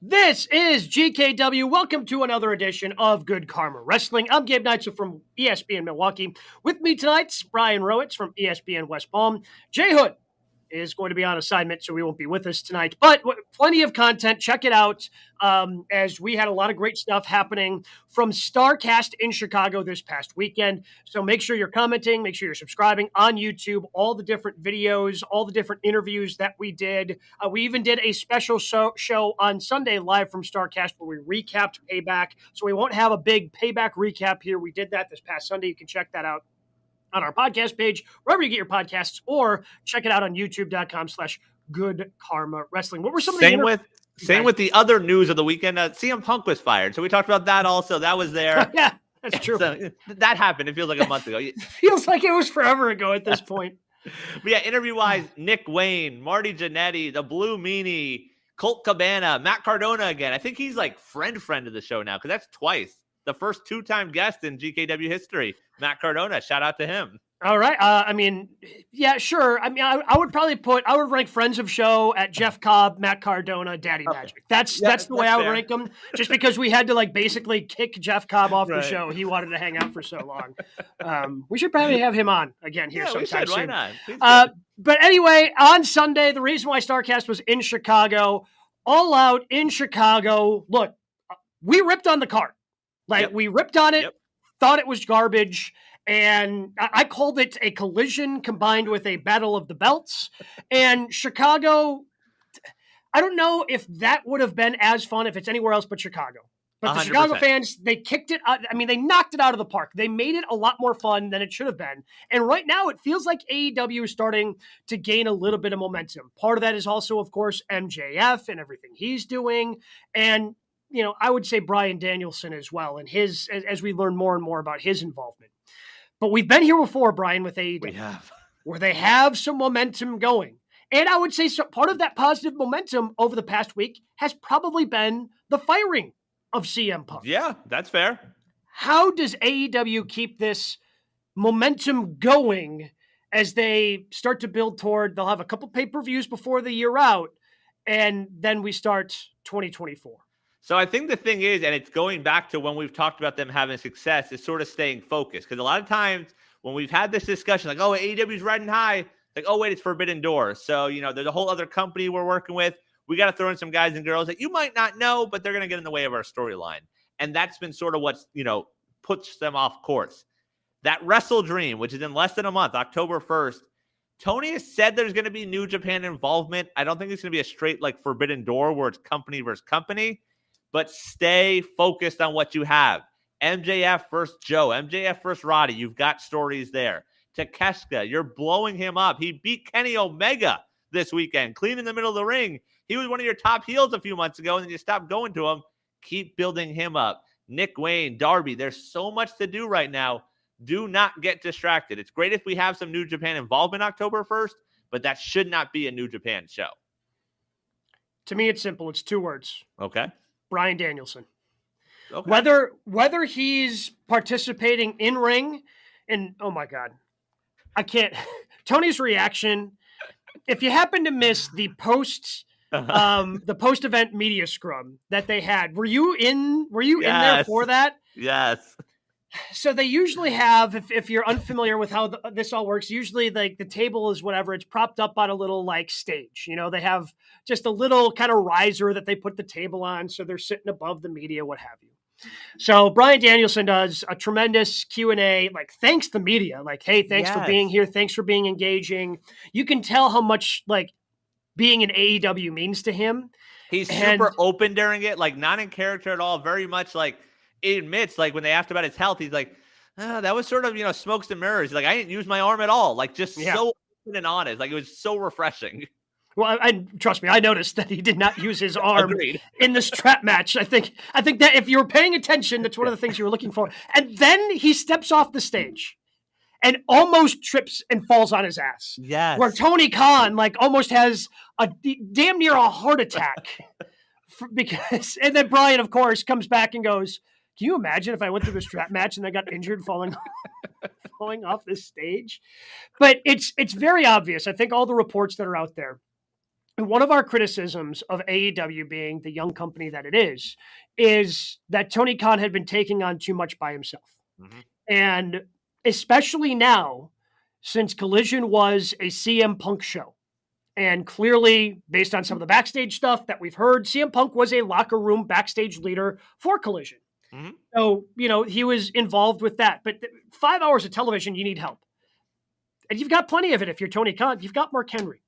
This is GKW. Welcome to another edition of Good Karma Wrestling. I'm Gabe Neitzel from ESPN Milwaukee. With me tonight's Brian Rowitz from ESPN West Palm. Jay Hood is going to be on assignment, so we won't be with us tonight. But plenty of content. Check it out. Um, as we had a lot of great stuff happening from Starcast in Chicago this past weekend. So make sure you're commenting, make sure you're subscribing on YouTube. All the different videos, all the different interviews that we did. Uh, we even did a special show, show on Sunday live from Starcast where we recapped Payback. So we won't have a big Payback recap here. We did that this past Sunday. You can check that out on our podcast page, wherever you get your podcasts, or check it out on youtube.com slash good karma wrestling. What were some of the with same with the other news of the weekend? Uh, CM Punk was fired. So we talked about that also. That was there. yeah, that's true. So, that happened. It feels like a month ago. feels like it was forever ago at this point. but yeah, interview wise, Nick Wayne, Marty Jannetty, the Blue Meanie, Colt Cabana, Matt Cardona again. I think he's like friend friend of the show now because that's twice the first two time guest in GKW history, Matt Cardona. Shout out to him. All right. Uh, I mean, yeah, sure. I mean, I, I, would probably put I would rank friends of show at Jeff Cobb, Matt Cardona, Daddy okay. Magic. That's yeah, that's the that's way I would rank them. Just because we had to like basically kick Jeff Cobb off right. the show, he wanted to hang out for so long. Um, we should probably have him on again here yeah, sometime soon. Why not? Uh, but anyway, on Sunday, the reason why Starcast was in Chicago, all out in Chicago. Look, we ripped on the cart. Like yep. we ripped on it, yep. thought it was garbage and I called it a collision combined with a battle of the belts. And Chicago, I don't know if that would have been as fun if it's anywhere else but Chicago. But the 100%. Chicago fans, they kicked it out. I mean, they knocked it out of the park. They made it a lot more fun than it should have been. And right now, it feels like AEW is starting to gain a little bit of momentum. Part of that is also, of course, MJF and everything he's doing. And, you know, I would say Bryan Danielson as well. And his, as we learn more and more about his involvement. But we've been here before, Brian, with AEW. We have. Where they have some momentum going. And I would say so, part of that positive momentum over the past week has probably been the firing of CM Punk. Yeah, that's fair. How does AEW keep this momentum going as they start to build toward they'll have a couple pay-per-views before the year out and then we start 2024? So I think the thing is, and it's going back to when we've talked about them having success, is sort of staying focused. Because a lot of times when we've had this discussion, like, oh, AEW's riding high, like, oh, wait, it's Forbidden Door. So, you know, there's a whole other company we're working with. We got to throw in some guys and girls that you might not know, but they're going to get in the way of our storyline. And that's been sort of what's, you know, puts them off course. That Wrestle Dream, which is in less than a month, October 1st, Tony has said there's going to be New Japan involvement. I don't think it's going to be a straight like Forbidden Door where it's company versus company but stay focused on what you have. MJF versus Joe, MJF versus Roddy. You've got stories there. Takeshita, you're blowing him up. He beat Kenny Omega this weekend, clean in the middle of the ring. He was one of your top heels a few months ago, and then you stopped going to him. Keep building him up. Nick Wayne, Darby, there's so much to do right now. Do not get distracted. It's great if we have some New Japan involvement October 1st, but that should not be a New Japan show. To me, it's simple. It's two words. Okay. Bryan Danielson. Okay. Whether whether he's participating in ring and oh my god. I can't Tony's reaction if you happen to miss the post um the post event media scrum that they had were you in were you yes. in there for that yes so they usually have if, if you're unfamiliar with how the, this all works usually like the table is whatever it's propped up on a little like stage you know? They have just a little kind of riser that they put the table on so they're sitting above the media what have you. So Bryan Danielson does a tremendous Q&A like thanks the media like hey thanks yes. for being here thanks for being engaging. You can tell how much like being an AEW means to him. He's and, super open during it like not in character at all very much like admits, like when they asked about his health, he's like, oh, that was sort of, you know, smokes and mirrors. He's like, I didn't use my arm at all. Like just yeah. so open and honest. Like it was so refreshing. Well, I, I, trust me. I noticed that he did not use his arm in this strap match. I think I think that if you were paying attention, that's one of the things you were looking for. And then he steps off the stage and almost trips and falls on his ass. Yes. Where Tony Khan like almost has a damn near a heart attack because and then Brian of course comes back and goes, can you imagine if I went through the strap match and I got injured falling falling off this stage? But it's it's very obvious. I think all the reports that are out there one of our criticisms of AEW being the young company that it is, is that Tony Khan had been taking on too much by himself. Mm-hmm. And especially now, since Collision was a CM Punk show. And clearly, based on some of the backstage stuff that we've heard, CM Punk was a locker room backstage leader for Collision. Mm-hmm. So, you know, he was involved with that. But five hours of television, you need help. And you've got plenty of it if you're Tony Khan. You've got Mark Henry.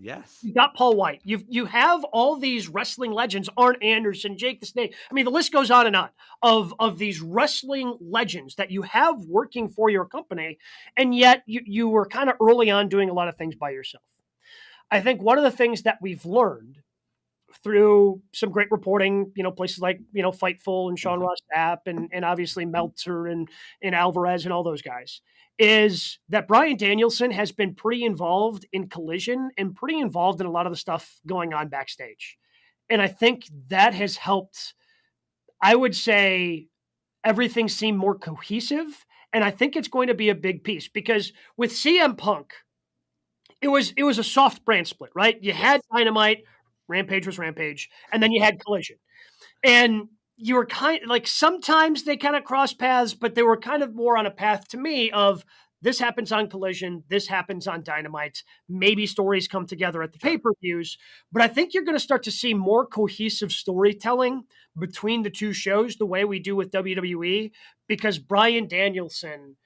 Yes. You got Paul White. You you have all these wrestling legends, Arn Anderson, Jake the Snake. I mean, the list goes on and on of of these wrestling legends that you have working for your company, and yet you, you were kind of early on doing a lot of things by yourself. I think one of the things that we've learned through some great reporting, you know, places like, you know, Fightful and Sean mm-hmm. Ross Sapp and, and obviously Meltzer and, and Alvarez and all those guys, is that Bryan Danielson has been pretty involved in collision and pretty involved in a lot of the stuff going on backstage. And I think that has helped, I would say, everything seem more cohesive. And I think it's going to be a big piece because with CM Punk, it was it was a soft brand split, right? You had Dynamite, Rampage was Rampage, and then you had Collision. And you were kind like sometimes they kind of cross paths, but they were kind of more on a path to me of this happens on Collision, this happens on Dynamite. Maybe stories come together at the pay per views, but I think you're going to start to see more cohesive storytelling between the two shows the way we do with WWE because Bryan Danielson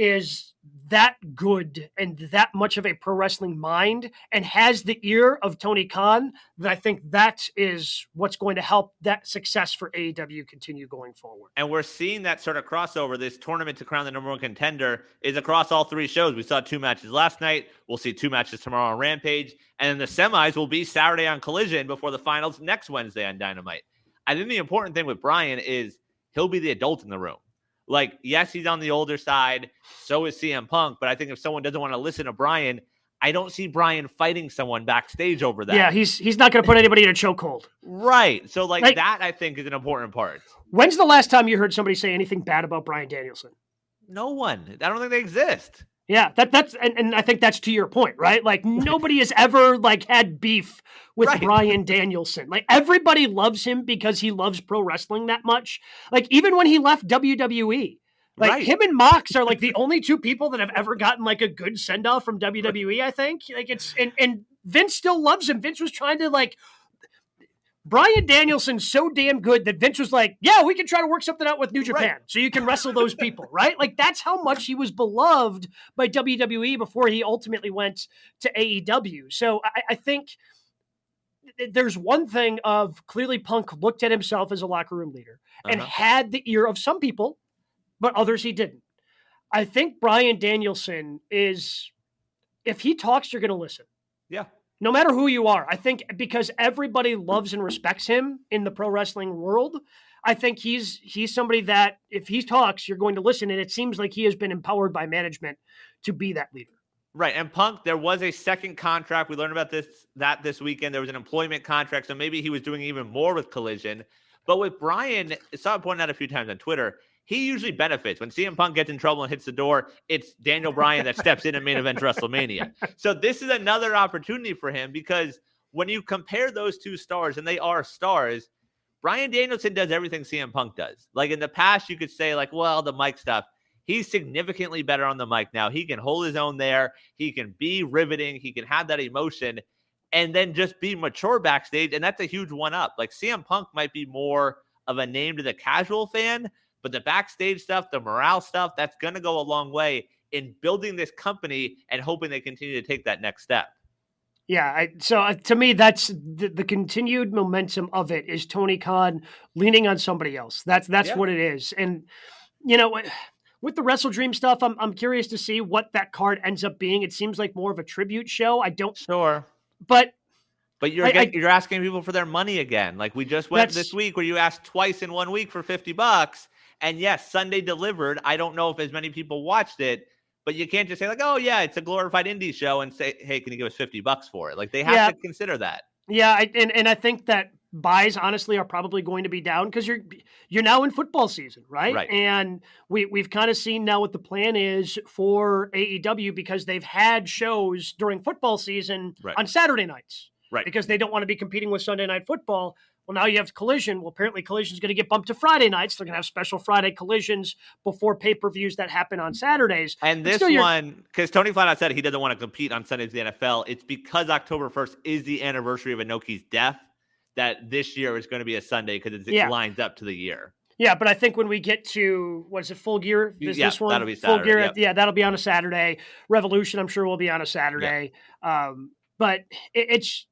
is that good and that much of a pro wrestling mind and has the ear of Tony Khan, that I think that is what's going to help that success for AEW continue going forward. And we're seeing that sort of crossover. This tournament to crown the number one contender is across all three shows. We saw two matches last night. We'll see two matches tomorrow on Rampage. And then the semis will be Saturday on Collision before the finals next Wednesday on Dynamite. I think the important thing with Brian is he'll be the adult in the room. Like, yes, he's on the older side. So is CM Punk. But I think if someone doesn't want to listen to Brian, I don't see Brian fighting someone backstage over that. Yeah, he's he's not going to put anybody in a chokehold. Right. So like, like, that, I think is an important part. When's the last time you heard somebody say anything bad about Bryan Danielson? No one. I don't think they exist. Yeah, that that's and, and I think that's to your point, right? Like nobody has ever like had beef with right. Bryan Danielson. Like everybody loves him because he loves pro wrestling that much. Like even when he left WWE, like right. him and Mox are like the only two people that have ever gotten like a good send off from WWE. I think like it's and and Vince still loves him. Vince was trying to like Bryan Danielson's so damn good that Vince was like, yeah, we can try to work something out with New Japan right. so you can wrestle those people, right? Like that's how much he was beloved by WWE before he ultimately went to AEW. So I, I think there's one thing of clearly Punk looked at himself as a locker room leader and uh-huh. had the ear of some people, but others he didn't. I think Bryan Danielson is, if he talks, you're going to listen. Yeah no matter who you are. I think because everybody loves and respects him in the pro wrestling world, I think he's he's somebody that if he talks, you're going to listen. And it seems like he has been empowered by management to be that leader. Right. And Punk, there was a second contract. We learned about this that this weekend. There was an employment contract. So maybe he was doing even more with Collision. But with Brian, I saw it pointed out a few times on Twitter he usually benefits. When CM Punk gets in trouble and hits the door, it's Daniel Bryan that steps in and main event WrestleMania. So this is another opportunity for him because when you compare those two stars, and they are stars, Bryan Danielson does everything CM Punk does. Like in the past, you could say, like, well, the mic stuff. He's significantly better on the mic now. He can hold his own there. He can be riveting. He can have that emotion and then just be mature backstage. And that's a huge one up. Like CM Punk might be more of a name to the casual fan, but the backstage stuff, the morale stuff, that's going to go a long way in building this company and hoping they continue to take that next step. Yeah, I, so uh, to me, that's the, the, continued momentum of it is Tony Khan leaning on somebody else. That's that's yeah. what it is, and you know, with the Wrestle Dream stuff, I'm I'm curious to see what that card ends up being. It seems like more of a tribute show. I don't sure, but but you're I, I, you're asking people for their money again. Like we just went this week where you asked twice in one week for fifty bucks, and yes, Sunday delivered. I don't know if as many people watched it, but you can't just say like, "Oh yeah, it's a glorified indie show," and say, "Hey, can you give us fifty bucks for it?" Like they have yeah. to consider that. Yeah, I, and and I think that buys honestly are probably going to be down because you're you're now in football season, right? right. And we we've kind of seen now what the plan is for AEW because they've had shows during football season right. on Saturday nights. right? Because they don't want to be competing with Sunday Night Football. Well, now you have Collision. Well, apparently Collision is going to get bumped to Friday nights. They're going to have special Friday collisions before pay per views that happen on Saturdays. And this one, because Tony flat out said he doesn't want to compete on Sundays in the NFL. It's because October first is the anniversary of Inoki's death that this year is going to be a Sunday because it yeah. lines up to the year. Yeah, but I think when we get to what is it, full gear? Is yeah, this one that'll be Saturday, full gear? Yep. Yeah, that'll be on a Saturday. Revolution, I'm sure, will be on a Saturday. Yeah. Um, but it, it's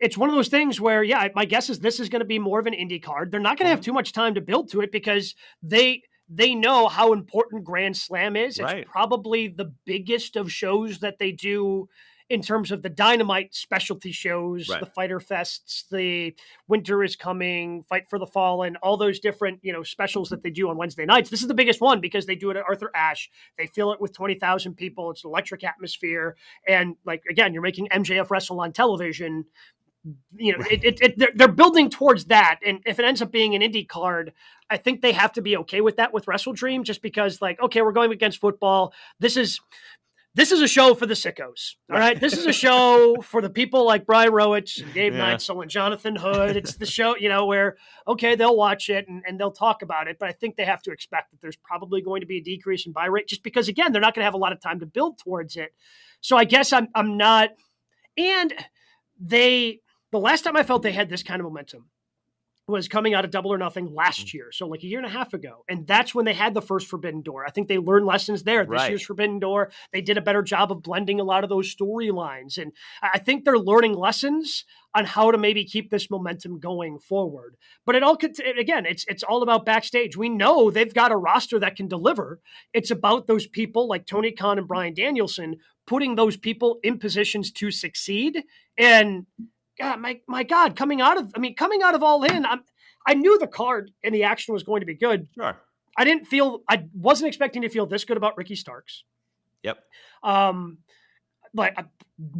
it's one of those things where, yeah, my guess is this is going to be more of an indie card. They're not going to have mm-hmm. too much time to build to it because they they know how important Grand Slam is. It's right. probably the biggest of shows that they do in terms of the dynamite specialty shows, right. the fighter fests, the winter is coming, fight for the fallen, all those different, you know, specials that they do on Wednesday nights. This is the biggest one because they do it at Arthur Ashe. They fill it with 20,000 people. It's an electric atmosphere. And like, again, you're making MJF wrestle on television. You know, it, it, it, they're, they're building towards that. And if it ends up being an indie card, I think they have to be okay with that with Wrestle Dream, just because, like, okay, we're going against football. This is this is a show for the sickos. All right. This is a show for the people like Brian Rowitz and Gabe yeah. Neitzel and Jonathan Hood. It's the show, you know, where, okay, they'll watch it and, and they'll talk about it. But I think they have to expect that there's probably going to be a decrease in buy rate just because, again, they're not going to have a lot of time to build towards it. So I guess I'm, I'm not. And they, the last time I felt they had this kind of momentum was coming out of Double or Nothing last mm. year, so like a year and a half ago, and that's when they had the first Forbidden Door. I think they learned lessons there. This right. year's Forbidden Door, they did a better job of blending a lot of those storylines, and I think they're learning lessons on how to maybe keep this momentum going forward. But it all could again, it's it's all about backstage. We know they've got a roster that can deliver. It's about those people like Tony Khan and Bryan Danielson putting those people in positions to succeed and God, my my God, coming out of I mean, coming out of All In, I'm I knew the card and the action was going to be good. Sure. I didn't feel I wasn't expecting to feel this good about Ricky Starks. Yep. Um, like I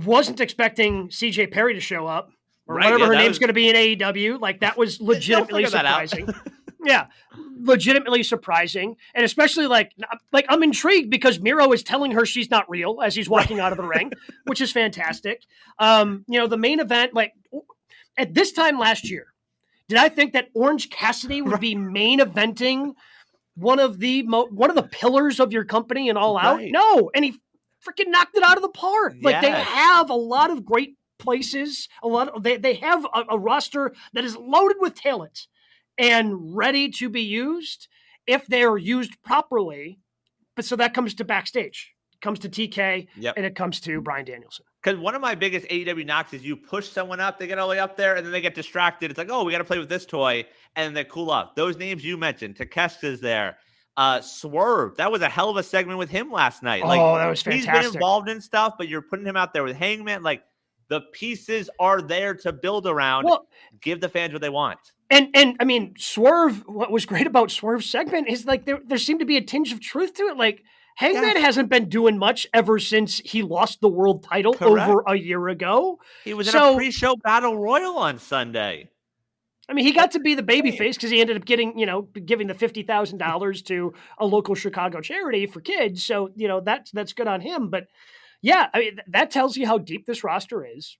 wasn't expecting CJ Perry to show up or right, whatever yeah, her name's was... going to be in AEW. Like that was legitimately surprising. yeah, legitimately surprising, and especially like like I'm intrigued because Miro is telling her she's not real as he's walking right. out of the ring, which is fantastic. Um, you know, the main event, like at this time last year, did I think that Orange Cassidy would be main eventing one of the mo- one of the pillars of your company and all out? Right. No, and he freaking knocked it out of the park. Like yes. they have a lot of great places, a lot of, they they have a, a roster that is loaded with talent and ready to be used if they're used properly. But so that comes to backstage, it comes to TK, yep. and it comes to Bryan Danielson. Because one of my biggest AEW knocks is you push someone up, they get all the way up there, and then they get distracted. It's like, oh, we got to play with this toy, and then they cool off. Those names you mentioned, Takeshita's there. Uh, Swerve, that was a hell of a segment with him last night. Like, oh, that was fantastic. He's been involved in stuff, but you're putting him out there with Hangman. Like, the pieces are there to build around. Well, Give the fans what they want. And and I mean, Swerve. What was great about Swerve's segment is like there there seemed to be a tinge of truth to it. Like Hangman yeah. hasn't been doing much ever since he lost the world title Correct. over a year ago. He was so, in a pre-show battle royal on Sunday. I mean, he got to be the babyface because he ended up getting, you know, giving the fifty thousand dollars to a local Chicago charity for kids. So, you know, that's that's good on him. But yeah, I mean, that tells you how deep this roster is.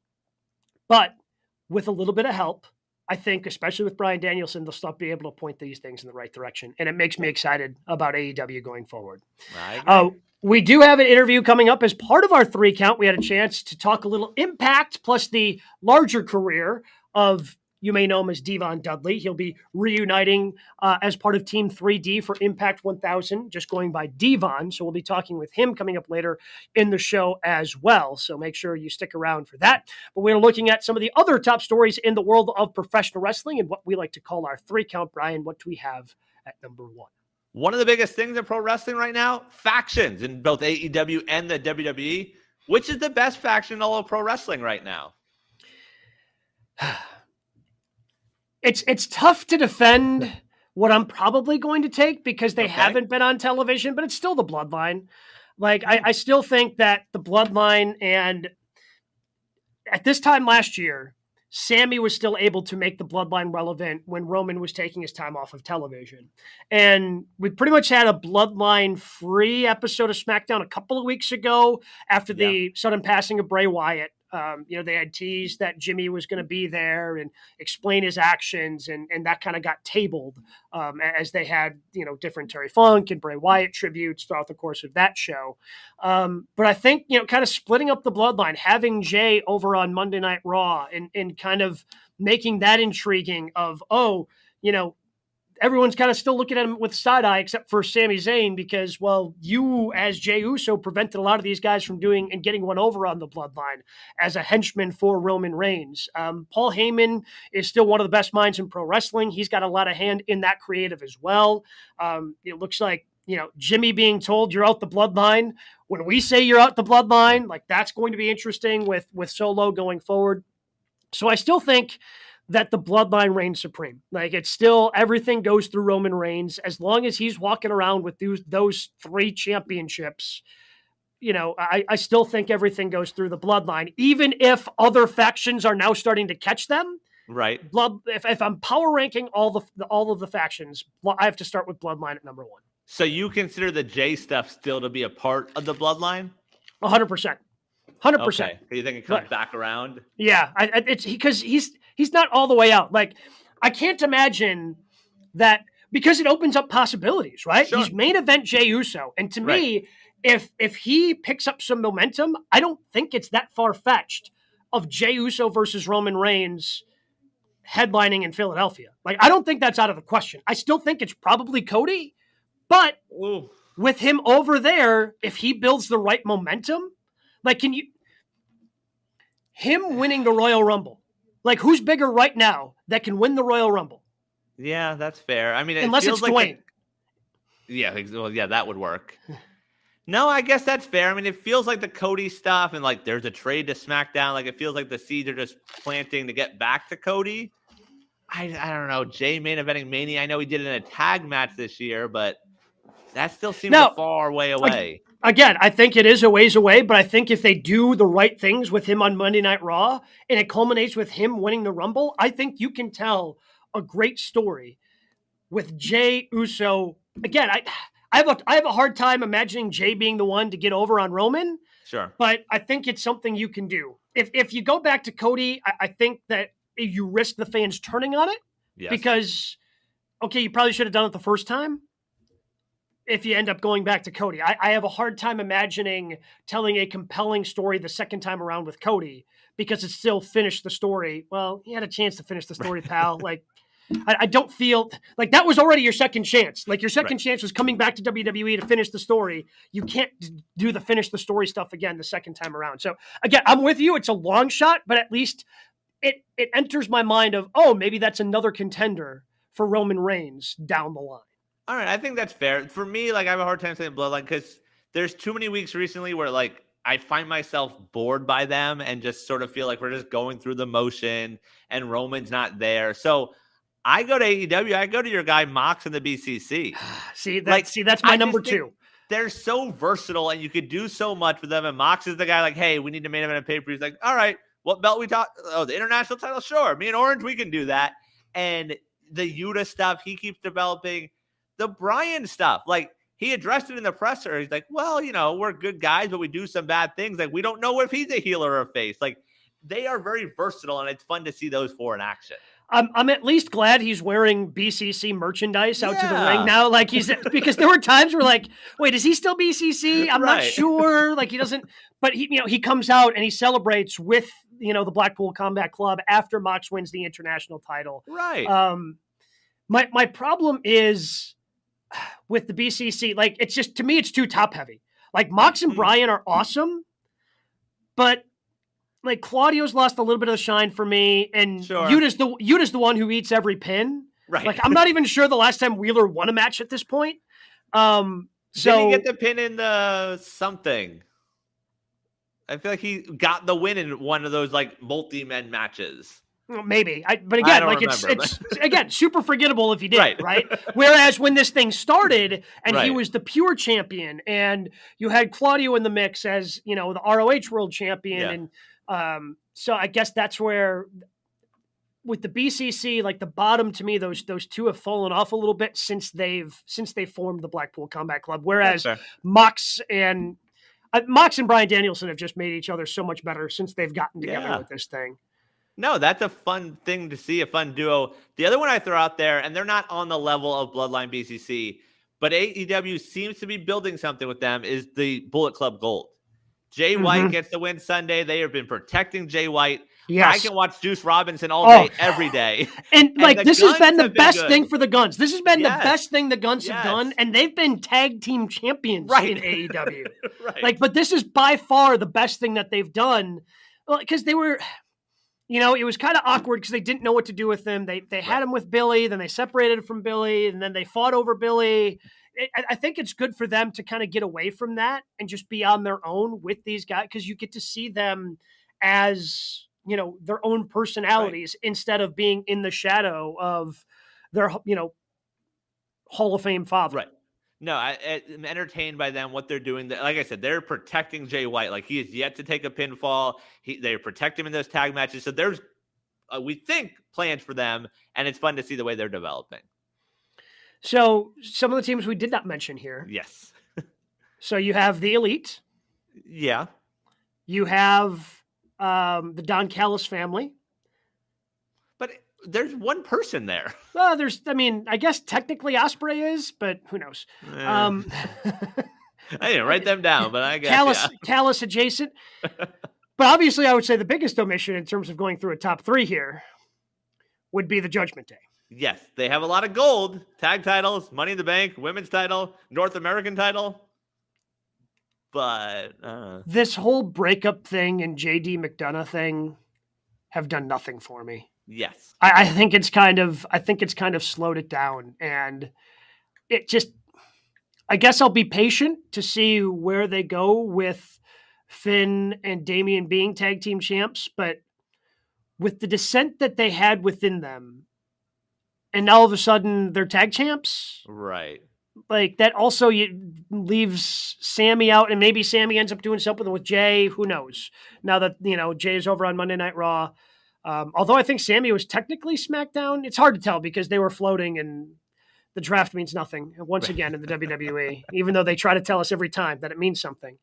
But with a little bit of help, I think, especially with Bryan Danielson, they'll start be able to point these things in the right direction, and it makes me excited about AEW going forward. Uh, we do have an interview coming up as part of our three count. We had a chance to talk a little impact plus the larger career of you may know him as Devon Dudley. He'll be reuniting uh, as part of Team 3D for Impact 1000, just going by Devon. So we'll be talking with him coming up later in the show as well. So make sure you stick around for that. But we're looking at some of the other top stories in the world of professional wrestling and what we like to call our three count. Brian, what do we have at number one? One of the biggest things in pro wrestling right now factions in both AEW and the WWE. Which is the best faction in all of pro wrestling right now? it's it's tough to defend what I'm probably going to take because they okay. haven't been on television, but it's still the bloodline. Like I, I still think that the bloodline and at this time last year, Sami was still able to make the bloodline relevant when Roman was taking his time off of television. And we pretty much had a bloodline free episode of SmackDown a couple of weeks ago after the yeah. sudden passing of Bray Wyatt. Um, you know, they had teased that Jimmy was going to be there and explain his actions, and and that kind of got tabled um, as they had you know different Terry Funk and Bray Wyatt tributes throughout the course of that show. Um, but I think you know, kind of splitting up the bloodline, having Jey over on Monday Night Raw, and and kind of making that intriguing of oh you know everyone's kind of still looking at him with side eye, except for Sami Zayn, because well, you as Jey Uso prevented a lot of these guys from doing and getting one over on the Bloodline as a henchman for Roman Reigns. Um, Paul Heyman is still one of the best minds in pro wrestling. He's got a lot of hand in that creative as well. Um, it looks like you know Jimmy being told you're out the Bloodline when we say you're out the Bloodline, like that's going to be interesting with with Solo going forward. So I still think that the bloodline reigns supreme. Like it's still everything goes through Roman Reigns as long as he's walking around with those those three championships. You know, I, I still think everything goes through the bloodline, even if other factions are now starting to catch them. Right. Blood. If, if I'm power ranking all the all of the factions, I have to start with bloodline at number one. So you consider the J stuff still to be a part of the bloodline? hundred percent. Hundred percent. You think it comes but, back around? Yeah, I, it's because he's he's not all the way out. Like I can't imagine that because it opens up possibilities, right? Sure. He's main event Jey Uso, and to right. me, if if he picks up some momentum, I don't think it's that far fetched of Jey Uso versus Roman Reigns headlining in Philadelphia. Like I don't think that's out of the question. I still think it's probably Cody, but Ooh. with him over there, if he builds the right momentum, like can you him winning the Royal Rumble like, who's bigger right now that can win the Royal Rumble? Yeah, that's fair. I mean, it unless it's like Dwayne. The, yeah, well, yeah, that would work. No, I guess that's fair. I mean, it feels like the Cody stuff, and like there's a trade to SmackDown. Like it feels like the seeds are just planting to get back to Cody. I, I don't know. Jey main eventing Mania. I know he did it in a tag match this year, but that still seems no, a far way away again, I think it is a ways away, but I think if they do the right things with him on Monday Night Raw and it culminates with him winning the Rumble, I think you can tell a great story with Jey Uso. Again, I I have a I have a hard time imagining Jey being the one to get over on Roman. Sure. But I think it's something you can do. If if you go back to Cody, I, I think that you risk the fans turning on it. Yes. Because okay, you probably should have done it the first time if you end up going back to Cody. I, I, have a hard time imagining telling a compelling story the second time around with Cody because it still finished the story. Well, he had a chance to finish the story, pal. Like, I, I, don't feel like that was already your second chance. Like, your second right. chance was coming back to WWE to finish the story. You can't do the finish the story stuff again the second time around. So, again, I'm with you. It's a long shot, but at least it, it enters my mind of, oh, maybe that's another contender for Roman Reigns down the line. All right, I think that's fair. For me, like I have a hard time saying bloodline because there's too many weeks recently where like I find myself bored by them and just sort of feel like we're just going through the motion and Roman's not there. So I go to AEW, I go to your guy Mox in the BCC. see, that, like, see, that's my I number two. They're so versatile and you could do so much with them. And Mox is the guy like, hey, we need to main event a paper. He's like, all right, what belt we talk? Oh, the international title? Sure. Me and Orange, we can do that. And the Yuta stuff he keeps developing the Brian stuff. Like he addressed it in the presser. He's like, well, you know, we're good guys, but we do some bad things. Like we don't know if he's a healer or a face. Like they are very versatile, and it's fun to see those four in action. I'm, I'm at least glad he's wearing BCC merchandise out yeah. to the ring now. Like he's because there were times where like, wait, is he still BCC? I'm right. not sure. Like he doesn't, but he, you know, he comes out and he celebrates with you know the Blackpool Combat Club after Mox wins the international title. Right. Um, my my problem is with the BCC, like it's just to me, it's too top heavy. Like Mox and mm-hmm. Are awesome, but like Claudio's lost a little bit of the shine for me, and sure. Yuta's the Yuta's the one who eats every pin. Right. Like I'm not even sure the last time Wheeler won a match at this point. Um, so did he get the pin in the something? I feel like he got the win in one of those like multi men matches. Maybe, I, but again, like remember, it's it's again super forgettable if he did, right? right? Whereas when this thing started and right. he was the pure champion, and you had Claudio in the mix as you know the ROH World Champion, yeah. and um, so I guess that's where with the BCC, like the bottom to me, those those two have fallen off a little bit since they've since they formed the Blackpool Combat Club. Whereas Mox and uh, Mox and Bryan Danielson have just made each other so much better since they've gotten together Yeah. with this thing. No, that's a fun thing to see, a fun duo. The other one I throw out there, and they're not on the level of Bloodline BCC, but AEW seems to be building something with them, is the Bullet Club Gold. Jay White Mhm. gets the win Sunday. They have been protecting Jay White. I can watch Juice Robinson all Oh. day, every day. and like this has been the been best thing for the Gunns. This has been Yes. the best thing the Gunns have done, and they've been tag team champions Right. in AEW. right. like, but this is by far the best thing that they've done, because they were. You know, it was kind of awkward because they didn't know what to do with him. They they had Right. him with Billy, then they separated from Billy, and then they fought over Billy. It, I- I think it's good for them to kind of get away from that and just be on their own with these guys because you get to see them as you know their own personalities instead of being in the shadow of their you know Hall of Fame father. Right. No, I, I'm entertained by them. What they're doing, like I said, they're protecting Jay White. Like he is yet to take a pinfall. He, they protect him in those tag matches. So there's, uh, we think, plans for them, and it's fun to see the way they're developing. So some of the teams we did not mention here. Yes. So you have the Elite. Yeah. You have um, the Don Callis family. There's one person there. Well, there's, I mean, I guess technically Osprey is, but who knows? Eh, Um, I didn't write them down, but I guess. Callis, yeah. Callis adjacent. but obviously, I would say the biggest omission in terms of going through a top three here would be the Judgment Day. Yes, they have a lot of gold tag titles, Money in the Bank, women's title, North American title. But uh, This whole breakup thing and JD McDonagh thing have done nothing for me. Yes, I, I think it's kind of I think it's kind of slowed it down and it just I guess I'll be patient to see where they go with Finn and Damian being tag team champs, but with the dissent that they had within them, and now all of a sudden they're tag champs, right. like that also leaves Sami out, and maybe Sami ends up doing something with Jey. Who knows? Now that you know Jey is over on Monday Night Raw, um, although I think Sami was technically SmackDown, it's hard to tell because they were floating and the draft means nothing once again in the WWE, even though they try to tell us every time that it means something.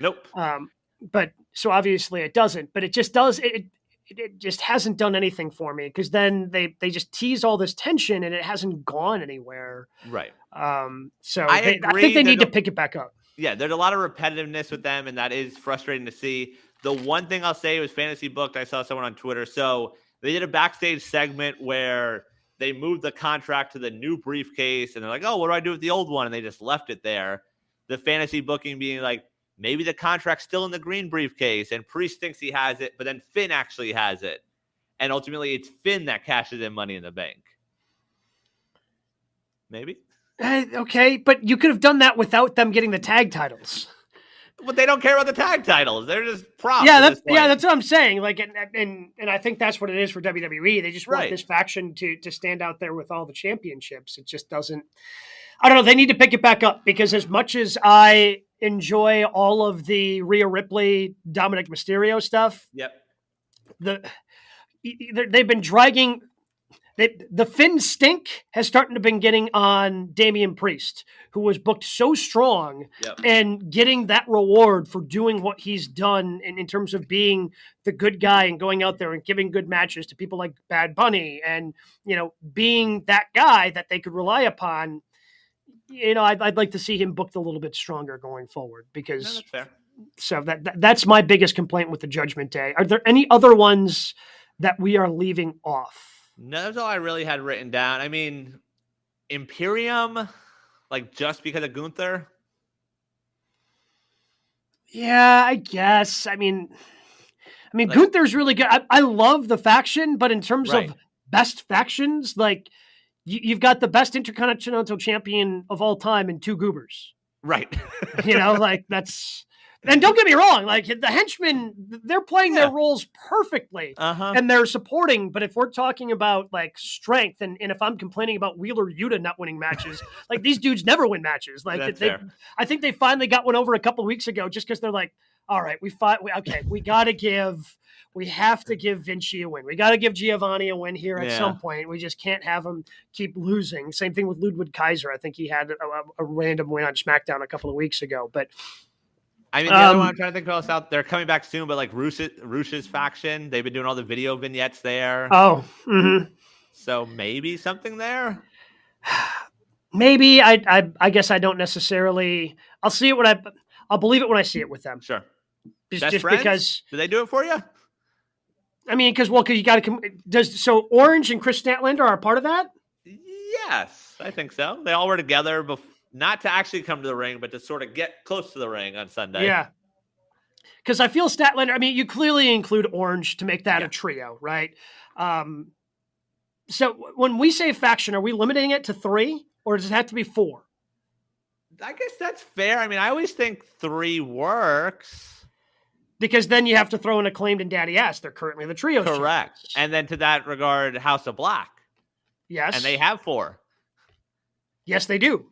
Nope. Um, but so obviously it doesn't. But it just does. It, it, it just hasn't done anything for me because then they they just tease all this tension and it hasn't gone anywhere. Right. Um, so I they, I think they need to pick it back up. Yeah, there's a lot of repetitiveness with them, and that is frustrating to see. The one thing I'll say was fantasy booked. I saw someone on Twitter. So they did a backstage segment where they moved the contract to the new briefcase, and they're like, "Oh, what do I do with the old one?" And they just left it there. The fantasy booking being like, maybe the contract's still in the green briefcase, and Priest thinks he has it, but then Finn actually has it, and ultimately it's Finn that cashes in Money in the Bank. Maybe, Eh, okay, but you could have done that without them getting the tag titles. But they don't care about the tag titles. They're just props. yeah, that's yeah, that's what I'm saying. Like, and, and and I think that's what it is for WWE. They just want Right. this faction to to stand out there with all the championships. It just doesn't. I don't know. They need to pick it back up because as much as I enjoy all of the Rhea Ripley, Dominic Mysterio stuff, Yep. the they've been dragging. They, the Finn stink has started to been getting on Damian Priest, who was booked so strong Yep. and getting that reward for doing what he's done in, in terms of being the good guy and going out there and giving good matches to people like Bad Bunny and you know being that guy that they could rely upon. You know, I'd, I'd like to see him booked a little bit stronger going forward No, because fair. so that, that that's my biggest complaint with the Judgment Day. Are there any other ones that we are leaving off? No, that's all I really had written down. I mean, Imperium, like just because of Gunther. Yeah, I guess. I mean, I mean, Like- Gunther's really good. I, I love the faction, but in terms Right. of best factions, like you, you've got the best intercontinental champion of all time in two goobers. Right. You know, like that's. And don't get me wrong, like the henchmen, they're playing Yeah. their roles perfectly. uh huh. and they're supporting. But if we're talking about like strength, and, and if I'm complaining about Wheeler Yuta not winning matches, like these dudes never win matches. Like they, fair. I think they finally got one over a couple weeks ago, just because they're like, all right, we fought. We, okay, we got to give. We have to give Vinci a win. We got to give Giovanni a win here at Yeah. some point. We just can't have him keep losing. Same thing with Ludwig Kaiser. I think he had a, a random win on SmackDown a couple of weeks ago. But I mean, the um, other one I'm trying to think of else out. They're coming back soon, but like Rush's, Rush's faction, they've been doing all the video vignettes there. Oh, mm-hmm. so maybe something there. maybe I, I I guess I don't necessarily. I'll see it when I. I'll believe it when I see it with them. Sure. Just, Best just friends? because. Do they do it for you? I mean, because well, cause you got to. Does so? Orange and Kris Statlander are a part of that. Yes, I think so. They all were together before not to actually come to the ring, but to sort of get close to the ring on Sunday. Yeah. Because I feel Statlander, I mean, you clearly include Orange to make that yeah. a trio, right? Um, so when we say faction, are we limiting it to three or does it have to be four? I guess that's fair. I mean, I always think three works. Because then you have to throw in acclaimed and Daddy Ass. They're currently the trio. Correct. Champions. And then to that regard, House of Black. Yes. And they have four. Yes, they do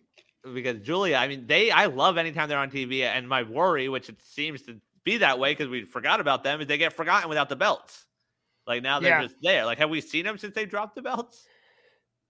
because Julia, I mean, they I love anytime they're on TV, and my worry, which it seems to be that way because we forgot about them, is they get forgotten without the belts. Like now they're yeah. just there. Like, have we seen them since they dropped the belts?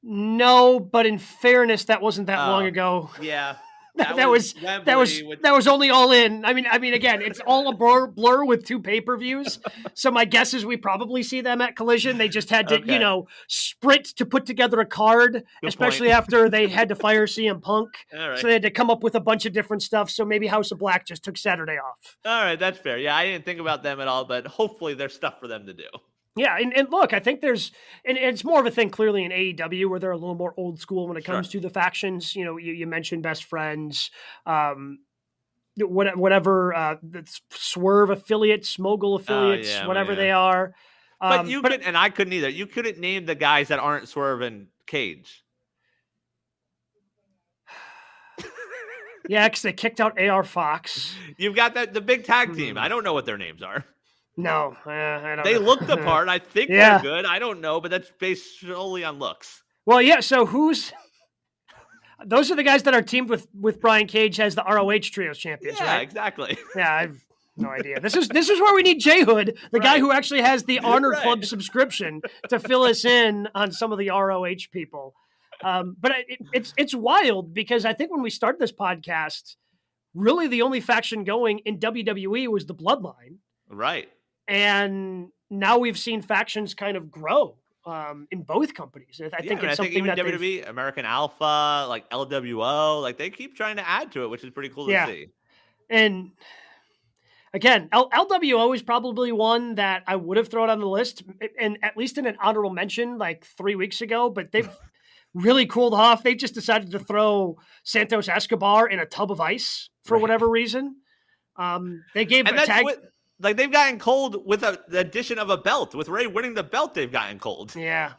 No, but in fairness, that wasn't that long oh, ago. Yeah, that, that was, was that was with... that was only all in. I mean, I mean, again, it's all a blur, blur with two pay per views. so my guess is we probably see them at Collision. They just had to, okay. you know, sprint to put together a card, Good especially after they had to fire CM Punk. So they had to come up with a bunch of different stuff. So maybe House of Black just took Saturday off. All right, that's fair. Yeah, I didn't think about them at all, but hopefully there's stuff for them to do. Yeah, and, and look, I think there's, and it's more of a thing clearly in AEW where they're a little more old school when it comes sure. to the factions. You know, you, you mentioned best friends, um, whatever uh, the Swerve affiliates, Mogul affiliates, uh, yeah, whatever yeah. they are. Um, but you but, could, and I couldn't either. You couldn't name the guys that aren't Swerve and Cage. yeah, because they kicked out AR Fox. You've got that the big tag team. Mm. I don't know what their names are. No, uh, I don't. They know. look the part. I think yeah. they're good. I don't know, but that's based solely on looks. Well, yeah. So who's? Those are the guys that are teamed with with Brian Cage as the ROH Trios champions. Yeah, right? exactly. Yeah, I've no idea. This is this is where we need Jay Hood, the right. guy who actually has the Honor right. Club subscription, to fill us in on some of the ROH people. Um, but it, it's it's wild because I think when we started this podcast, really the only faction going in WWE was the Bloodline. Right and now we've seen factions kind of grow um, in both companies. I yeah, think it's I something think even WWE, American Alpha, like LWO, like they keep trying to add to it, which is pretty cool yeah. to see. And again, L- LWO is probably one that I would have thrown on the list, and at least in an honorable mention like three weeks ago. But they've really cooled off. They just decided to throw Santos Escobar in a tub of ice for right. whatever reason. Um, they gave and a tag. What, like they've gotten cold with a, the addition of a belt. With Rey winning the belt, they've gotten cold. Yeah.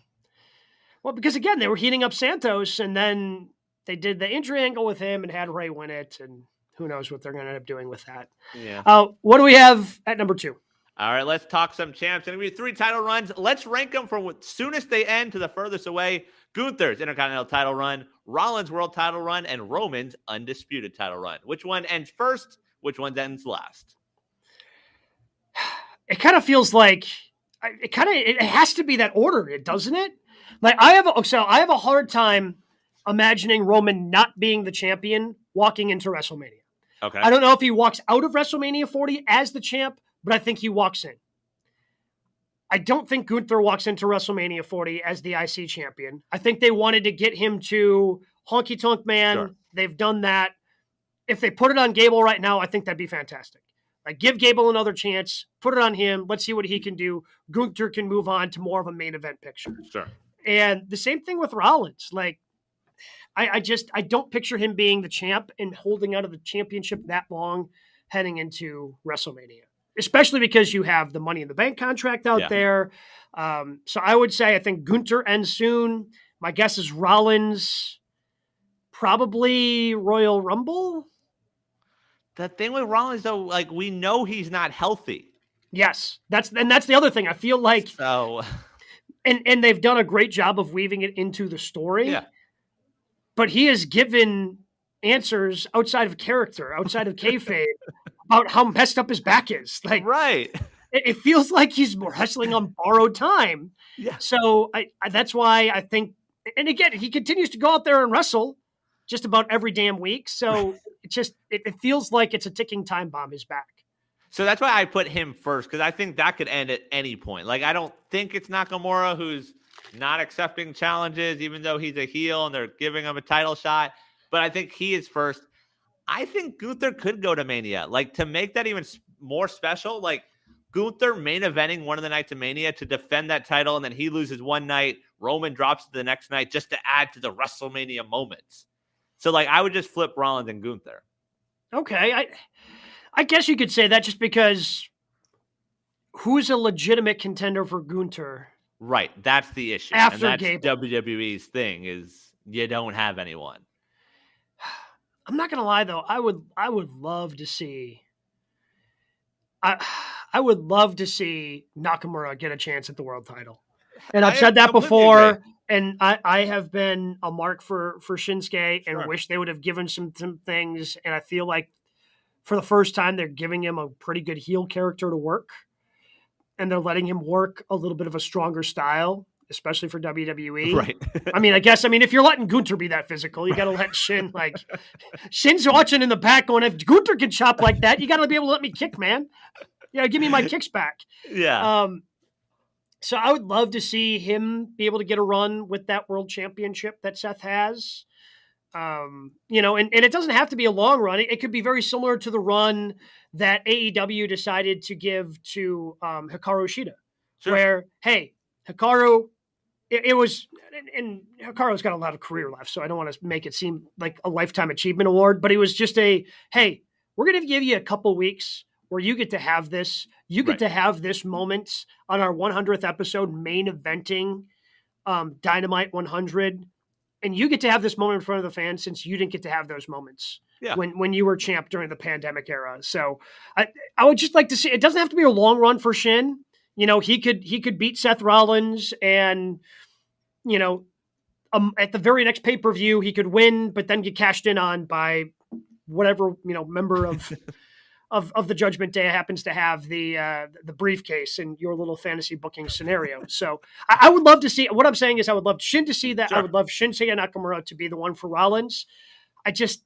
Well, because again, they were heating up Santos, and then they did the injury angle with him and had Rey win it, and who knows what they're going to end up doing with that. Yeah. Uh, what do we have at number two? All right, let's talk some champs. And we have three title runs. Let's rank them from soonest they end to the furthest away. Gunther's Intercontinental title run, Rollins World title run, and Roman's Undisputed title run. Which one ends first? Which one ends last? It kind of feels like it kind of it has to be that order, it doesn't it? Like I have a, so I have a hard time imagining Roman not being the champion walking into WrestleMania. Okay. I don't know if he walks out of WrestleMania 40 as the champ, but I think he walks in. I don't think Gunther walks into WrestleMania 40 as the IC champion. I think they wanted to get him to Honky Tonk Man. Sure. They've done that. If they put it on Gable right now, I think that'd be fantastic. Like, give Gable another chance, put it on him. Let's see what he can do. Gunther can move on to more of a main event picture. Sure. And the same thing with Rollins. Like, I, I just I don't picture him being the champ and holding out of the championship that long heading into WrestleMania, especially because you have the Money in the Bank contract out yeah. there. Um, so I would say I think Gunther ends soon. My guess is Rollins, probably Royal Rumble. The thing with Rollins, though, like we know he's not healthy. Yes, that's and that's the other thing. I feel like so, and and they've done a great job of weaving it into the story. Yeah, but he has given answers outside of character, outside of kayfabe, about how messed up his back is. Like, right? It, it feels like he's wrestling on borrowed time. Yeah. So I, I that's why I think, and again, he continues to go out there and wrestle just about every damn week. So it just it, it feels like it's a ticking time bomb is back. So that's why I put him first because I think that could end at any point. Like I don't think it's Nakamura who's not accepting challenges, even though he's a heel and they're giving him a title shot. But I think he is first. I think Gunther could go to Mania. Like to make that even more special, like Gunther main eventing one of the nights of Mania to defend that title, and then he loses one night. Roman drops to the next night just to add to the WrestleMania moments. So like I would just flip Rollins and Gunther. Okay, I I guess you could say that just because who's a legitimate contender for Gunther? Right, that's the issue. After and that's Gable. WWE's thing is you don't have anyone. I'm not gonna lie though, I would I would love to see I I would love to see Nakamura get a chance at the world title. And I've I said that before, agree. And I, I have been a mark for for Shinsuke and Sure. wish they would have given some some things. And I feel like for the first time they're giving him a pretty good heel character to work, and they're letting him work a little bit of a stronger style, especially for WWE. Right. I mean, I guess I mean if you're letting Gunther be that physical, you got to let Shin like Shin's watching in the back going, if Gunther can chop like that, you got to be able to let me kick, man. Yeah, give me my kicks back. yeah. Um, so I would love to see him be able to get a run with that world championship that Seth has. Um, you know, and, and it doesn't have to be a long run. It, it could be very similar to the run that AEW decided to give to um, Hikaru Shida, Sure. where hey, Hikaru, it, it was, and, and Hikaru's got a lot of career left, so I don't want to make it seem like a lifetime achievement award, but it was just a hey, we're going to give you a couple weeks where you get to have this. You get Right. to have this moment on our 100th episode, main eventing um, Dynamite 100, and you get to have this moment in front of the fans since you didn't get to have those moments Yeah. when when you were champ during the pandemic era. So I I would just like to see. It doesn't have to be a long run for Shin. You know, he could he could beat Seth Rollins, and you know, um, at the very next pay per view, he could win, but then get cashed in on by whatever you know member of. Of, of the Judgment Day happens to have the uh, the briefcase in your little fantasy booking scenario. So I, I would love to see. What I'm saying is, I would love Shin to see that. I would love Shinsuke Nakamura to be the one for Rollins. I just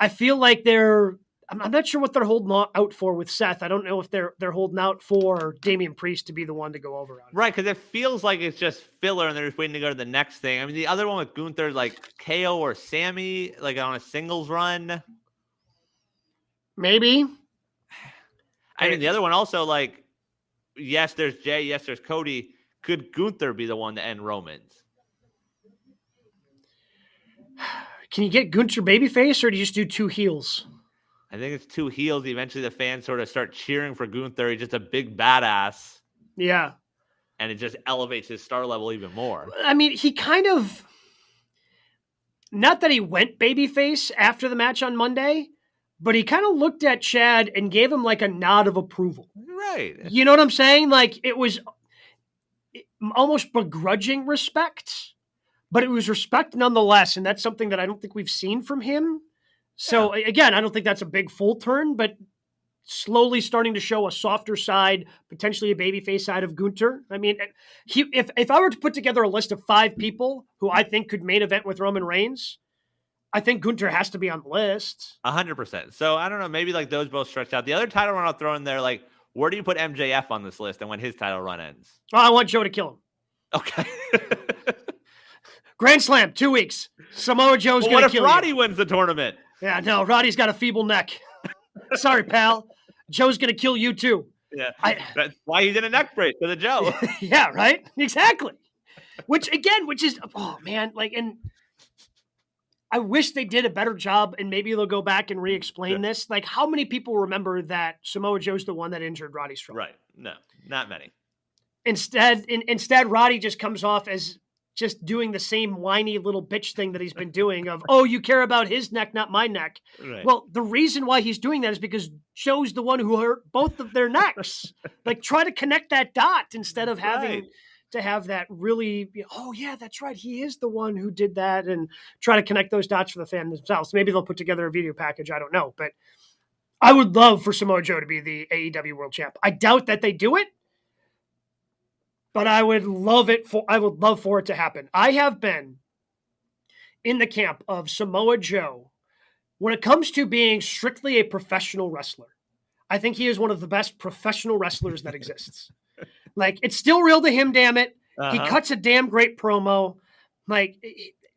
I feel like they're. I'm, I'm not sure what they're holding out for with Seth. I don't know if they're they're holding out for Damian Priest to be the one to go over on. Right, because it feels like it's just filler and they're just waiting to go to the next thing. I mean, the other one with Gunther, like KO or Sami, like on a singles run. Maybe. I mean, the other one also, like, yes, there's Jey, yes, there's Cody. Could Gunther be the one to end Romans? Can you get Gunther babyface, or do you just do two heels? I think it's two heels. Eventually, the fans sort of start cheering for Gunther. He's just a big badass, Yeah. and it just elevates his star level even more. I mean, he kind of. Not that he went babyface after the match on Monday, but he kind of looked at Chad and gave him like a nod of approval. Right. You know what I'm saying? Like it was eh, almost begrudging respect, but it was respect nonetheless. And that's something that I don't think we've seen from him. So again, I don't think that's a big full turn, but slowly starting to show a softer side, potentially a babyface side of Gunther. I mean, eh, he, if if I were to put together a list of five people who I think could main event with Roman Reigns, I think Gunther has to be on the list. A hundred percent. So I don't know. Maybe like those both stretched out. The other title run I'll throw in there, like, where do you put MJF on this list and when his title run ends? Oh, I want Joe to kill him. Okay. Grand Slam, two weeks. Samoa Joe's well, going what if kill Roddy you. wins the tournament? Yeah, no, Roddy's got a feeble neck. Sorry, pal. Joe's going to kill you too. Yeah. I, That's why he's in a neck brace for the Joe. yeah, right? Exactly. Which again, which is oh man, like and I wish they did a better job and maybe they'll go back and re-explain Yeah. this. Like how many people remember that Samoa Joe's the one that injured Roddy Strong? right. No, not many. Instead in, instead Roddy just comes off as just doing the same whiny little bitch thing that he's been doing of, oh, you care about his neck, not my neck. Right. Well, the reason why he's doing that is because Joe's the one who hurt both of their necks. like, try to connect that dot instead of having Right. To have that really. Oh yeah, that's right. He is the one who did that, and try to connect those dots for the fan themselves. Maybe they'll put together a video package. I don't know, but I would love for Samoa Joe to be the AEW World Champ. I doubt that they do it, but I would love it for. I would love for it to happen. I have been in the camp of Samoa Joe when it comes to being strictly a professional wrestler. I think he is one of the best professional wrestlers that exists. Like it's still real to him, damn it. Uh-huh. He cuts a damn great promo. Like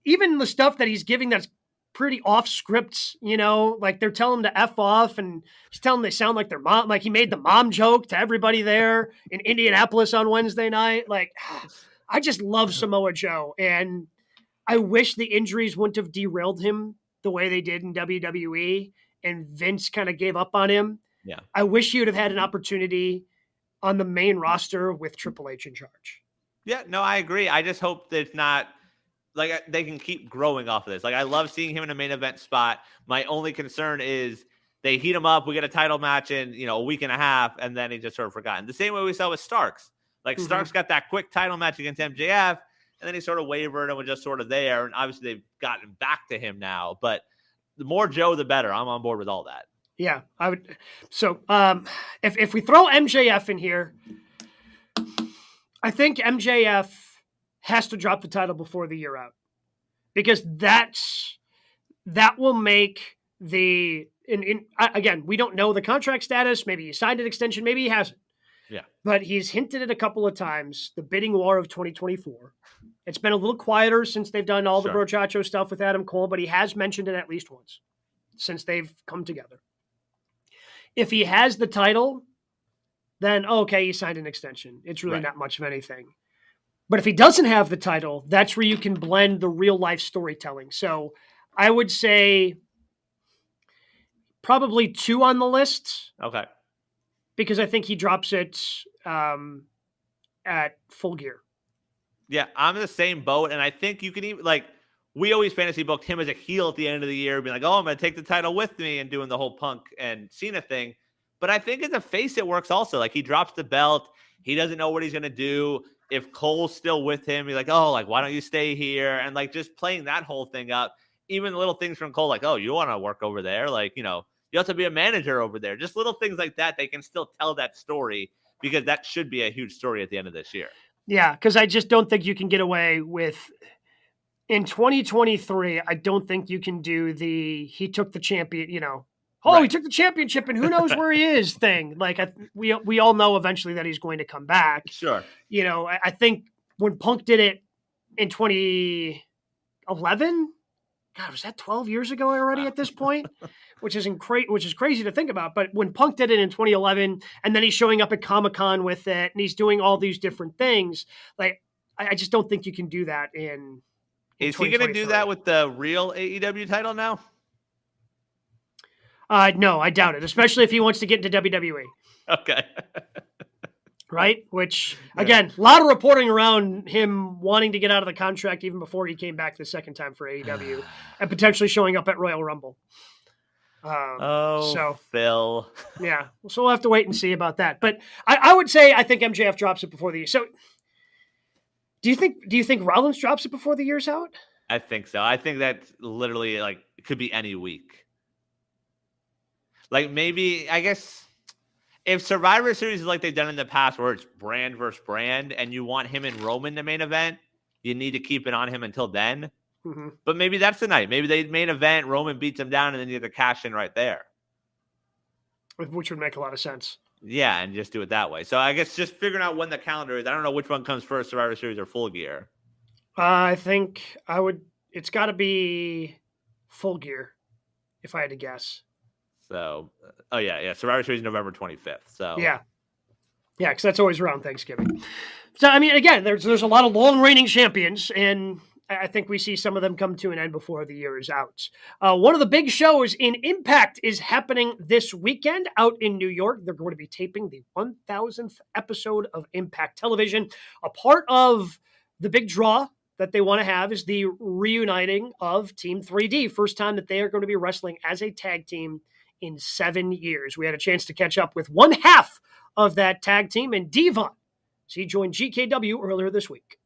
even the stuff that he's giving that's pretty off script, you know, like they're telling him to F off and he's telling them they sound like their mom. Like he made the mom joke to everybody there in Indianapolis on Wednesday night. Like I just love Samoa Joe. And I wish the injuries wouldn't have derailed him the way they did in WWE and Vince kind of gave up on him. Yeah. I wish he would have had an opportunity on the main roster with Triple H in charge. Yeah, no, I agree. I just hope that it's not like uh, they can keep growing off of this. Like I love seeing him in a main event spot. My only concern is they heat him up. We get a title match in you know a week and a half, and then he just sort of forgotten. The same way we saw with Starks. Like mm-hmm. Starks got that quick title match against MJF, and then he sort of wavered and was just sort of there. And obviously they've gotten back to him now. But the more Joe, the better. I'm on board with all that. Yeah, I would. So um, if if we throw MJF in here, I think MJF has to drop the title before the year out because that's that will make the in, in again we don't know the contract status. Maybe he signed an extension, maybe he hasn't. Yeah, but he's hinted it a couple of times. The bidding war of 2024. It's been a little quieter since they've done all sure. the Brochacho stuff with Adam Cole, but he has mentioned it at least once since they've come together. If he has the title, then okay, he signed an extension. It's really right. not much of anything. But if he doesn't have the title, that's where you can blend the real life storytelling. So I would say probably two on the list. Okay. Because I think he drops it um, at full gear. Yeah, I'm in the same boat. And I think you can even, like, we always fantasy booked him as a heel at the end of the year, being like, "Oh, I'm going to take the title with me," and doing the whole Punk and Cena thing. But I think as a face, it works also. Like he drops the belt, he doesn't know what he's going to do. If Cole's still with him, he's like, "Oh, like why don't you stay here?" And like just playing that whole thing up. Even little things from Cole, like, "Oh, you want to work over there?" Like you know, you have to be a manager over there. Just little things like that. They can still tell that story because that should be a huge story at the end of this year. Yeah, because I just don't think you can get away with in 2023, I don't think you can do the he took the champion, you know, oh, right. he took the championship and who knows where he is thing. Like I, we we all know eventually that he's going to come back. Sure. You know, I, I think when Punk did it in 2011, God, was that 12 years ago already at this point? which is incra- which is crazy to think about. But when Punk did it in 2011, and then he's showing up at Comic Con with it, and he's doing all these different things, like I, I just don't think you can do that in is he going to do that with the real AEW title now? Uh, no, I doubt it. Especially if he wants to get into WWE. Okay. right? Which again, a lot of reporting around him wanting to get out of the contract even before he came back the second time for AEW and potentially showing up at Royal Rumble. Um, oh, so Phil. yeah, so we'll have to wait and see about that. But I, I would say I think MJF drops it before the so do you think? Do you think Rollins drops it before the year's out? I think so. I think that literally like it could be any week. Like maybe I guess if Survivor Series is like they've done in the past, where it's brand versus brand, and you want him and Roman the main event, you need to keep it on him until then. Mm-hmm. But maybe that's the night. Maybe they main event, Roman beats him down, and then you get to cash in right there. Which would make a lot of sense. Yeah, and just do it that way. So I guess just figuring out when the calendar is. I don't know which one comes first, Survivor Series or Full Gear. Uh, I think I would. It's got to be Full Gear, if I had to guess. So, uh, oh yeah, yeah. Survivor Series November twenty fifth. So yeah, yeah, because that's always around Thanksgiving. So I mean, again, there's there's a lot of long reigning champions, and I think we see some of them come to an end before the year is out. Uh, one of the big shows in Impact is happening this weekend out in New York. They're going to be taping the 1000th episode of Impact Television. A part of the big draw that they want to have is the reuniting of Team 3D. First time that they are going to be wrestling as a tag team in seven years. We had a chance to catch up with one half of that tag team and Devon. So he joined GKW earlier this week.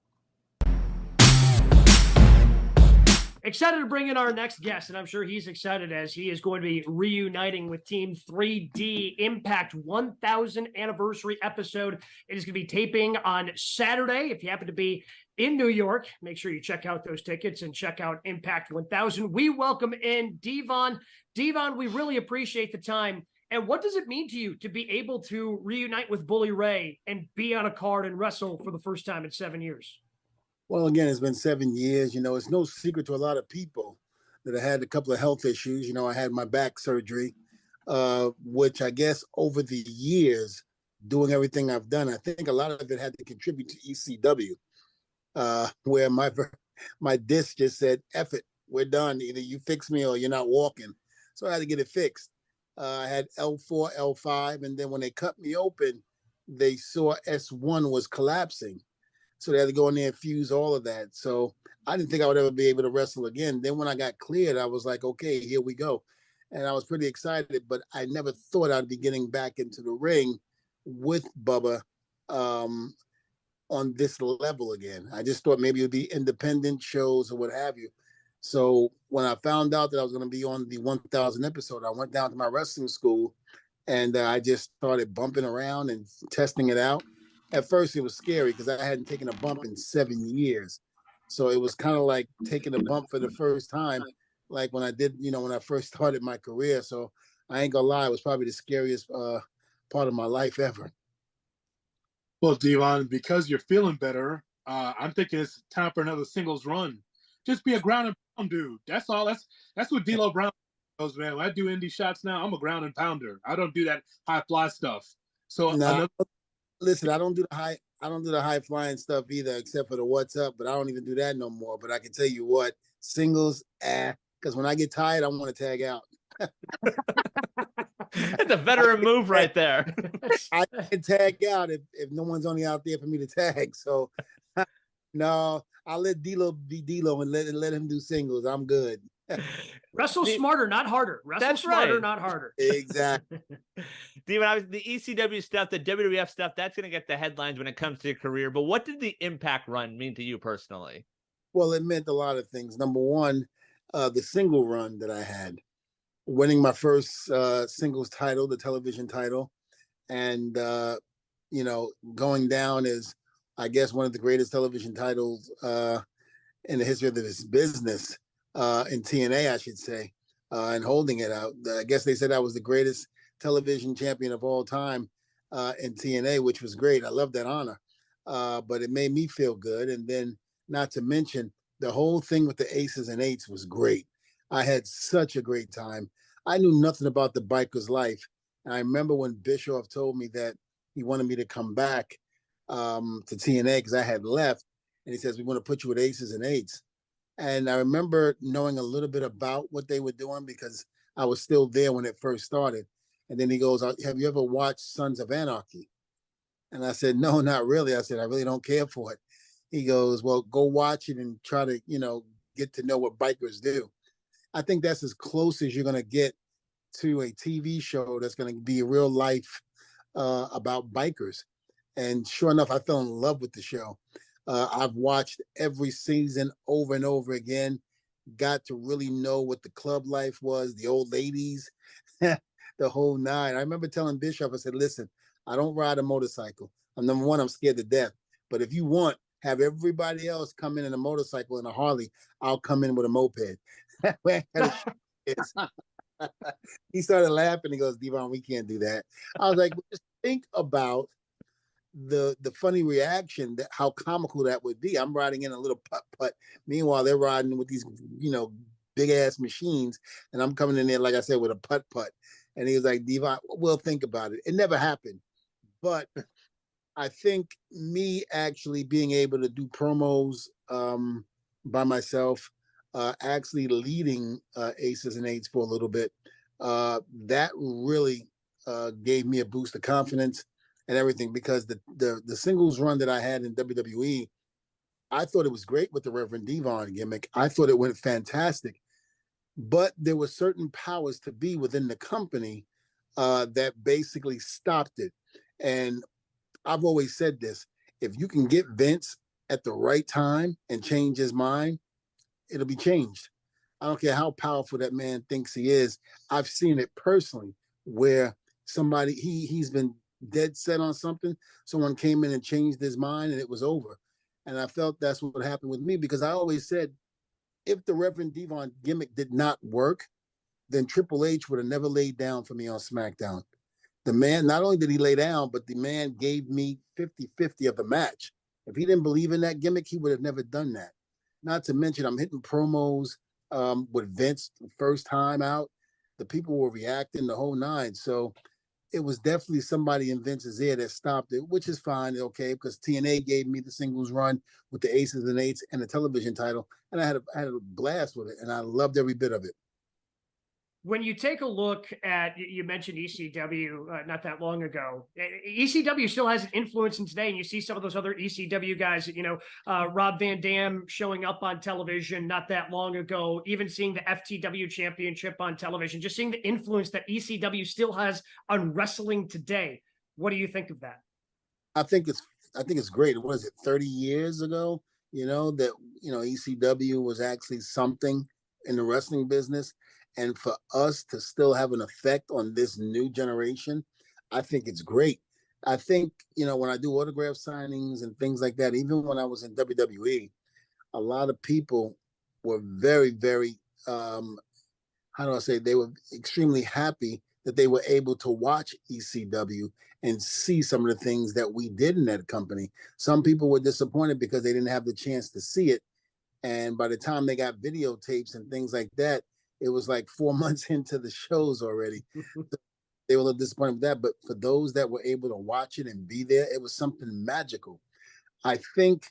Excited to bring in our next guest, and I'm sure he's excited as he is going to be reuniting with Team 3D Impact 1000 anniversary episode. It is going to be taping on Saturday. If you happen to be in New York. Make sure you check out those tickets and check out Impact 1000. We welcome in Devon. Devon, we really appreciate the time. And what does it mean to you to be able to reunite with Bully Ray and be on a card and wrestle for the first time in seven years? Well, again, it's been seven years. You know, it's no secret to a lot of people that I had a couple of health issues. You know, I had my back surgery, uh, which I guess over the years, doing everything I've done, I think a lot of it had to contribute to ECW, uh, where my my disc just said, "F it, we're done. Either you fix me or you're not walking." So I had to get it fixed. Uh, I had L4, L5, and then when they cut me open, they saw S1 was collapsing. So they had to go in there and fuse all of that. So I didn't think I would ever be able to wrestle again. Then when I got cleared, I was like, okay, here we go. And I was pretty excited, but I never thought I'd be getting back into the ring with Bubba um, on this level again. I just thought maybe it would be independent shows or what have you. So when I found out that I was going to be on the 1000 episode, I went down to my wrestling school and uh, I just started bumping around and testing it out at first it was scary because I hadn't taken a bump in seven years. So it was kind of like taking a bump for the first time, like when I did, you know, when I first started my career. So I ain't gonna lie, it was probably the scariest uh, part of my life ever. Well, Devon, because you're feeling better, uh, I'm thinking it's time for another singles run. Just be a ground and pound dude. That's all. That's that's what D'Lo Brown goes, man. When I do indie shots now, I'm a ground and pounder. I don't do that high fly stuff. So another listen, I don't do the high I don't do the high flying stuff either, except for the what's up, but I don't even do that no more. But I can tell you what, singles, ah, because when I get tired, I want to tag out. That's a veteran move right there. I can tag out if, if no one's only out there for me to tag. So no, I'll let D'Lo be D'Lo and let let him do singles. I'm good. Wrestle smarter, not harder. Wrestle That's smarter, right. not harder. Exactly. Devon, I was the ECW stuff, the WWF stuff, that's going to get the headlines when it comes to your career. But what did the Impact run mean to you personally? Well, it meant a lot of things. Number one, uh, the single run that I had, winning my first uh, singles title, the television title, and uh, you know, going down as I guess one of the greatest television titles uh, in the history of this business uh, in TNA, I should say, uh, and holding it out. I guess they said I was the greatest television champion of all time uh, in TNA, which was great. I love that honor, uh, but it made me feel good. And then, not to mention, the whole thing with the aces and eights was great. I had such a great time. I knew nothing about the biker's life. And I remember when Bischoff told me that he wanted me to come back um, to TNA because I had left, and he says we want to put you with aces and eights. And I remember knowing a little bit about what they were doing because I was still there when it first started. And then he goes, Have you ever watched Sons of Anarchy? And I said, No, not really. I said, I really don't care for it. He goes, Well, go watch it and try to, you know, get to know what bikers do. I think that's as close as you're going to get to a TV show that's going to be real life uh, about bikers. And sure enough, I fell in love with the show. Uh, I've watched every season over and over again. Got to really know what the club life was, the old ladies, the whole nine. I remember telling Bischoff, I said, listen, I don't ride a motorcycle. I'm number one, I'm scared to death. But if you want, have everybody else come in in a motorcycle and a Harley. I'll come in with a moped. he started laughing. He goes, Devon, we can't do that. I was like, just think about the the funny reaction that how comical that would be. I'm riding in a little putt putt. Meanwhile, they're riding with these, you know, big ass machines, and I'm coming in there, like I said, with a putt putt. And he was like, Devon, we'll think about it. It never happened. But I think me actually being able to do promos um, by myself, uh, actually leading uh, Aces and Eights for a little bit, uh, that really uh, gave me a boost of confidence and everything because the, the the singles run that I had in WWE, I thought it was great with the Reverend Devon gimmick. I thought it went fantastic, but there were certain powers to be within the company uh, that basically stopped it. And I've always said this: if you can get Vince at the right time and change his mind, it'll be changed. I don't care how powerful that man thinks he is. I've seen it personally where somebody he he's been dead set on something, someone came in and changed his mind and it was over. And I felt that's what happened with me because I always said if the Reverend Devon gimmick did not work, then Triple H would have never laid down for me on SmackDown. The man, not only did he lay down, but the man gave me 50 50 of the match. If he didn't believe in that gimmick, he would have never done that. Not to mention, I'm hitting promos um, with Vince first time out. The people were reacting the whole nine. So it was definitely somebody in Vince's ear that stopped it, which is fine, okay, because TNA gave me the singles run with the aces and eights and the television title, and I had a, I had a blast with it, and I loved every bit of it when you take a look at you mentioned ECW uh, not that long ago, ECW still has an influence in today, and you see some of those other ECW guys. You know, uh, Rob Van Dam showing up on television not that long ago, even seeing the FTW Championship on television, just seeing the influence that ECW still has on wrestling today. What do you think of that? I think it's I think it's great. What is it? Thirty years ago, you know that you know ECW was actually something in the wrestling business and for us to still have an effect on this new generation, I think it's great. I think, you know, when I do autograph signings and things like that, even when I was in WWE, a lot of people were very, very, um, how do I say, they were extremely happy that they were able to watch ECW and see some of the things that we did in that company. Some people were disappointed because they didn't have the chance to see it. And by the time they got videotapes and things like that, it was like four months into the shows already. they were a little disappointed with that. But for those that were able to watch it and be there, it was something magical. I think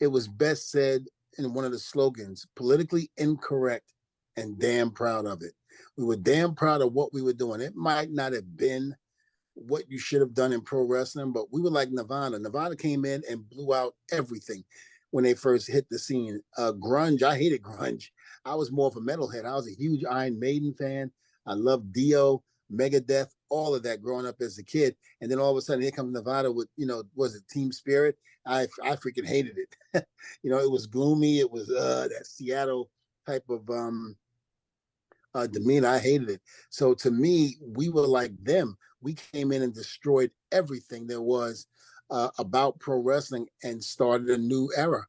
it was best said in one of the slogans politically incorrect and damn proud of it. We were damn proud of what we were doing. It might not have been what you should have done in pro wrestling, but we were like Nirvana. Nirvana came in and blew out everything when they first hit the scene. Uh, grunge, I hated grunge. I was more of a metalhead. I was a huge Iron Maiden fan. I loved Dio, Megadeth, all of that growing up as a kid. And then all of a sudden, here comes Nirvana with, you know, was it Teen Spirit? I I freaking hated it. you know, it was gloomy. It was uh that Seattle type of um uh, demeanor. I hated it. So to me, we were like them. We came in and destroyed everything there was uh, about pro wrestling and started a new era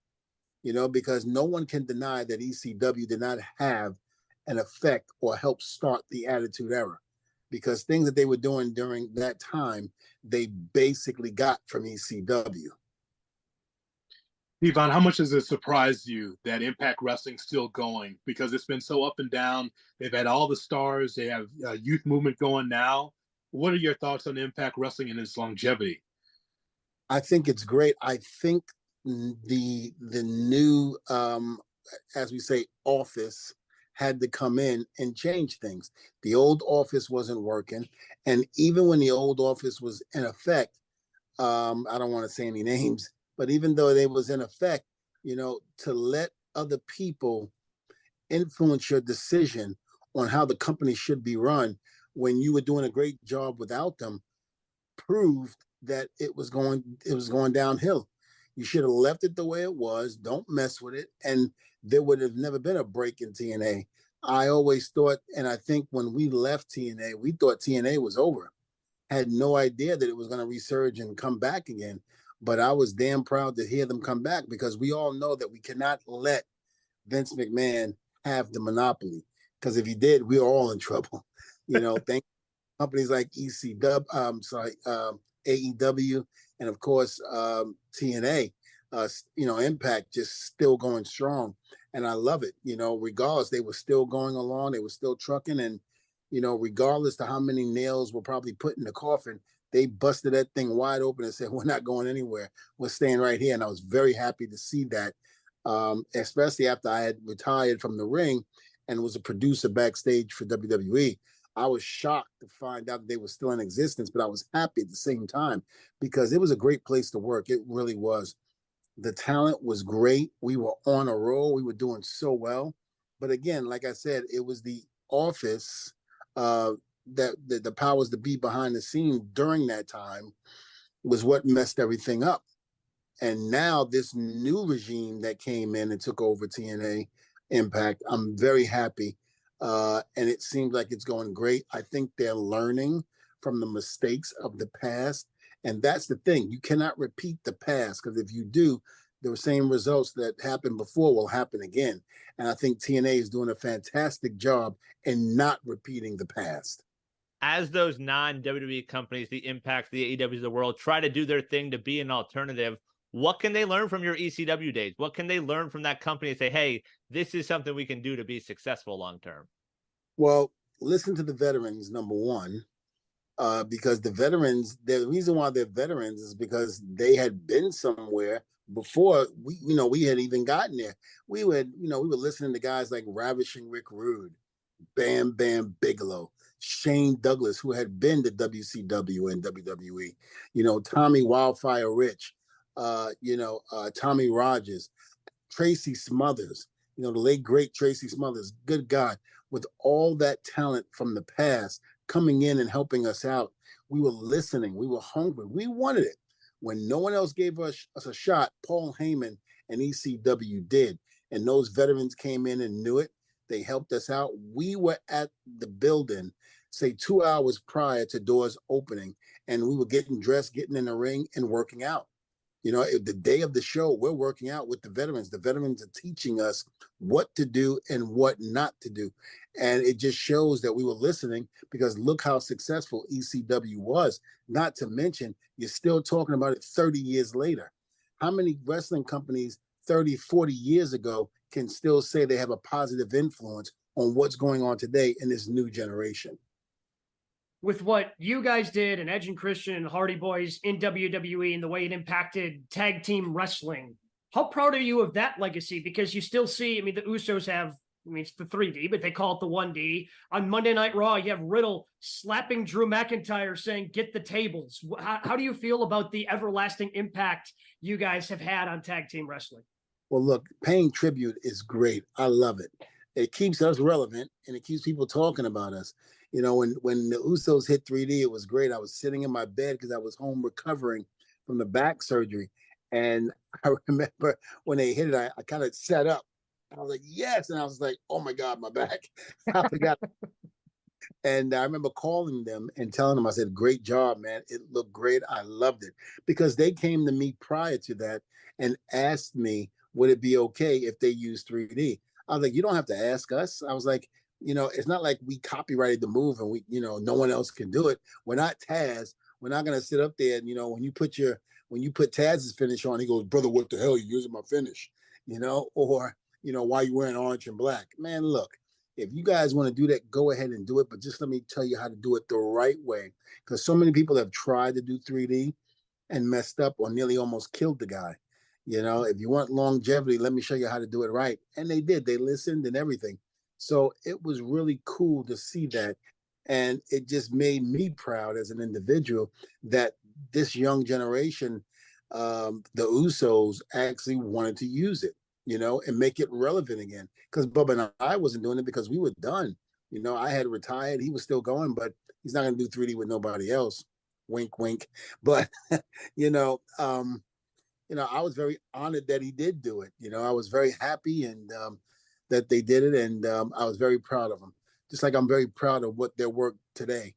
you know, because no one can deny that ECW did not have an effect or help start the Attitude Era. Because things that they were doing during that time, they basically got from ECW. Devon, how much has it surprised you that Impact Wrestling's still going? Because it's been so up and down. They've had all the stars. They have a youth movement going now. What are your thoughts on Impact Wrestling and its longevity? I think it's great. I think the the new um as we say office had to come in and change things the old office wasn't working and even when the old office was in effect um i don't want to say any names but even though they was in effect you know to let other people influence your decision on how the company should be run when you were doing a great job without them proved that it was going it was going downhill you should have left it the way it was. Don't mess with it. And there would have never been a break in TNA. I always thought, and I think when we left TNA, we thought TNA was over. Had no idea that it was going to resurge and come back again. But I was damn proud to hear them come back because we all know that we cannot let Vince McMahon have the monopoly. Because if he did, we are all in trouble. You know, thank companies like ECW, um, sorry, um, AEW, and of course um, TNA. Uh, you know, Impact just still going strong, and I love it. You know, regardless, they were still going along, they were still trucking, and you know, regardless to how many nails were probably put in the coffin, they busted that thing wide open and said, "We're not going anywhere. We're staying right here." And I was very happy to see that, um, especially after I had retired from the ring and was a producer backstage for WWE. I was shocked to find out that they were still in existence, but I was happy at the same time because it was a great place to work. It really was. The talent was great. We were on a roll. We were doing so well. But again, like I said, it was the office uh, that the, the powers to be behind the scene during that time was what messed everything up. And now this new regime that came in and took over TNA Impact, I'm very happy uh, and it seems like it's going great. I think they're learning from the mistakes of the past. And that's the thing. You cannot repeat the past because if you do, the same results that happened before will happen again. And I think TNA is doing a fantastic job in not repeating the past. As those non WWE companies, the Impact, the AEWs of the world, try to do their thing to be an alternative, what can they learn from your ECW days? What can they learn from that company and say, hey, this is something we can do to be successful long term? Well, listen to the veterans, number one, uh, because the veterans, the reason why they're veterans is because they had been somewhere before we, you know, we had even gotten there. We would, you know, we were listening to guys like Ravishing Rick Rude, Bam Bam Bigelow, Shane Douglas, who had been to WCW and WWE, you know, Tommy Wildfire Rich, uh, you know, uh, Tommy Rogers, Tracy Smothers, you know, the late great Tracy Smothers. Good God, with all that talent from the past coming in and helping us out, we were listening. We were hungry. We wanted it. When no one else gave us, us a shot, Paul Heyman and ECW did. And those veterans came in and knew it. They helped us out. We were at the building, say two hours prior to doors opening, and we were getting dressed, getting in the ring, and working out. You know, eh, the day of the show, we're working out with the veterans. The veterans are teaching us what to do and what not to do. And it just shows that we were listening because look how successful ECW was. Not to mention, you're still talking about it 30 years later. How many wrestling companies 30, 40 years ago can still say they have a positive influence on what's going on today in this new generation? With what you guys did and Edge and Christian and Hardy Boys in WWE and the way it impacted tag team wrestling. How proud are you of that legacy? Because you still see, I mean, the Usos have, I mean, it's the 3D, but they call it the 1D. On Monday Night Raw, you have Riddle slapping Drew McIntyre saying, get the tables. How, how do you feel about the everlasting impact you guys have had on tag team wrestling? Well, look, paying tribute is great. I love it. It keeps us relevant and it keeps people talking about us you know, when when the Usos hit 3D, it was great. I was sitting in my bed because I was home recovering from the back surgery, and I remember when they hit it, I, I kind of sat up. I was like, yes, and I was like, oh my god, my back. I forgot. and I remember calling them and telling them, I said, great job, man. It looked great. I loved it because they came to me prior to that and asked me, would it be okay if they use 3D? I was like, you don't have to ask us. I was like, you know, it's not like we copyrighted the move and we, you know, no one else can do it. We're not Taz. We're not gonna sit up there and you know, when you put your when you put Taz's finish on, he goes, Brother, what the hell? You using my finish, you know, or you know, why you wearing orange and black? Man, look, if you guys want to do that, go ahead and do it. But just let me tell you how to do it the right way. Because so many people have tried to do 3D and messed up or nearly almost killed the guy. You know, if you want longevity, let me show you how to do it right. And they did. They listened and everything. So it was really cool to see that. And it just made me proud as an individual that this young generation, um, the Usos, actually wanted to use it, you know, and make it relevant again. Because Bubba and I wasn't doing it because we were done. You know, I had retired. He was still going, but he's not going to do 3D with nobody else. Wink, wink. But, you know, um, you know, I was very honored that he did do it. You know, I was very happy and um, that they did it, and um, I was very proud of them. Just like I'm very proud of what their work today.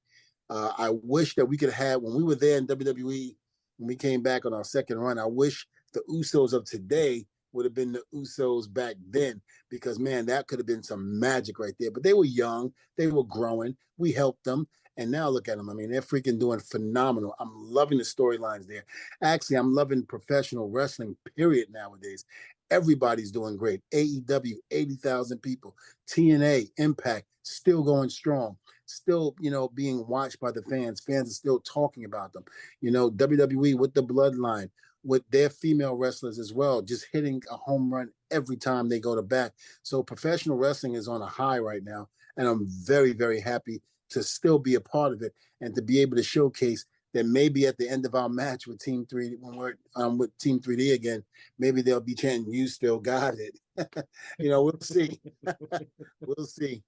Uh, I wish that we could have when we were there in WWE when we came back on our second run. I wish the Usos of today would have been the Usos back then because man, that could have been some magic right there. But they were young, they were growing. We helped them, and now look at them. I mean, they're freaking doing phenomenal. I'm loving the storylines there. Actually, I'm loving professional wrestling. Period nowadays, Everybody's doing great. AEW, 80,000 people. TNA, Impact, still going strong. Still, you know, being watched by the fans. Fans are still talking about them. You know, WWE with the bloodline, with their female wrestlers as well, just hitting a home run every time they go to bat. So professional wrestling is on a high right now. And I'm very, very happy to still be a part of it and to be able to showcase that maybe at the end of our match with Team Three, when we're um, with Team 3D again, maybe they'll be chanting, "You still got it." you know, we'll see. we'll see.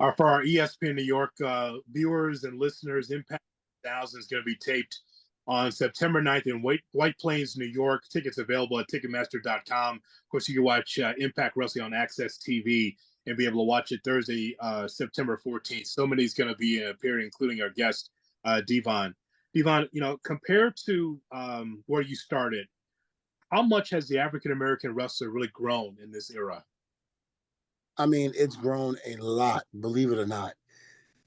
Uh, for our ESPN New York uh, viewers and listeners, Impact Thousand is going to be taped on September 9th in White, White Plains, New York. Tickets available at Ticketmaster.com. Of course, you can watch uh, Impact Wrestling on AXS TV and be able to watch it Thursday, uh, September 14th. So many is going to be appearing, including our guest uh, Devon. Devon, you know, compared to um, where you started, how much has the African American wrestler really grown in this era? I mean, it's grown a lot, believe it or not.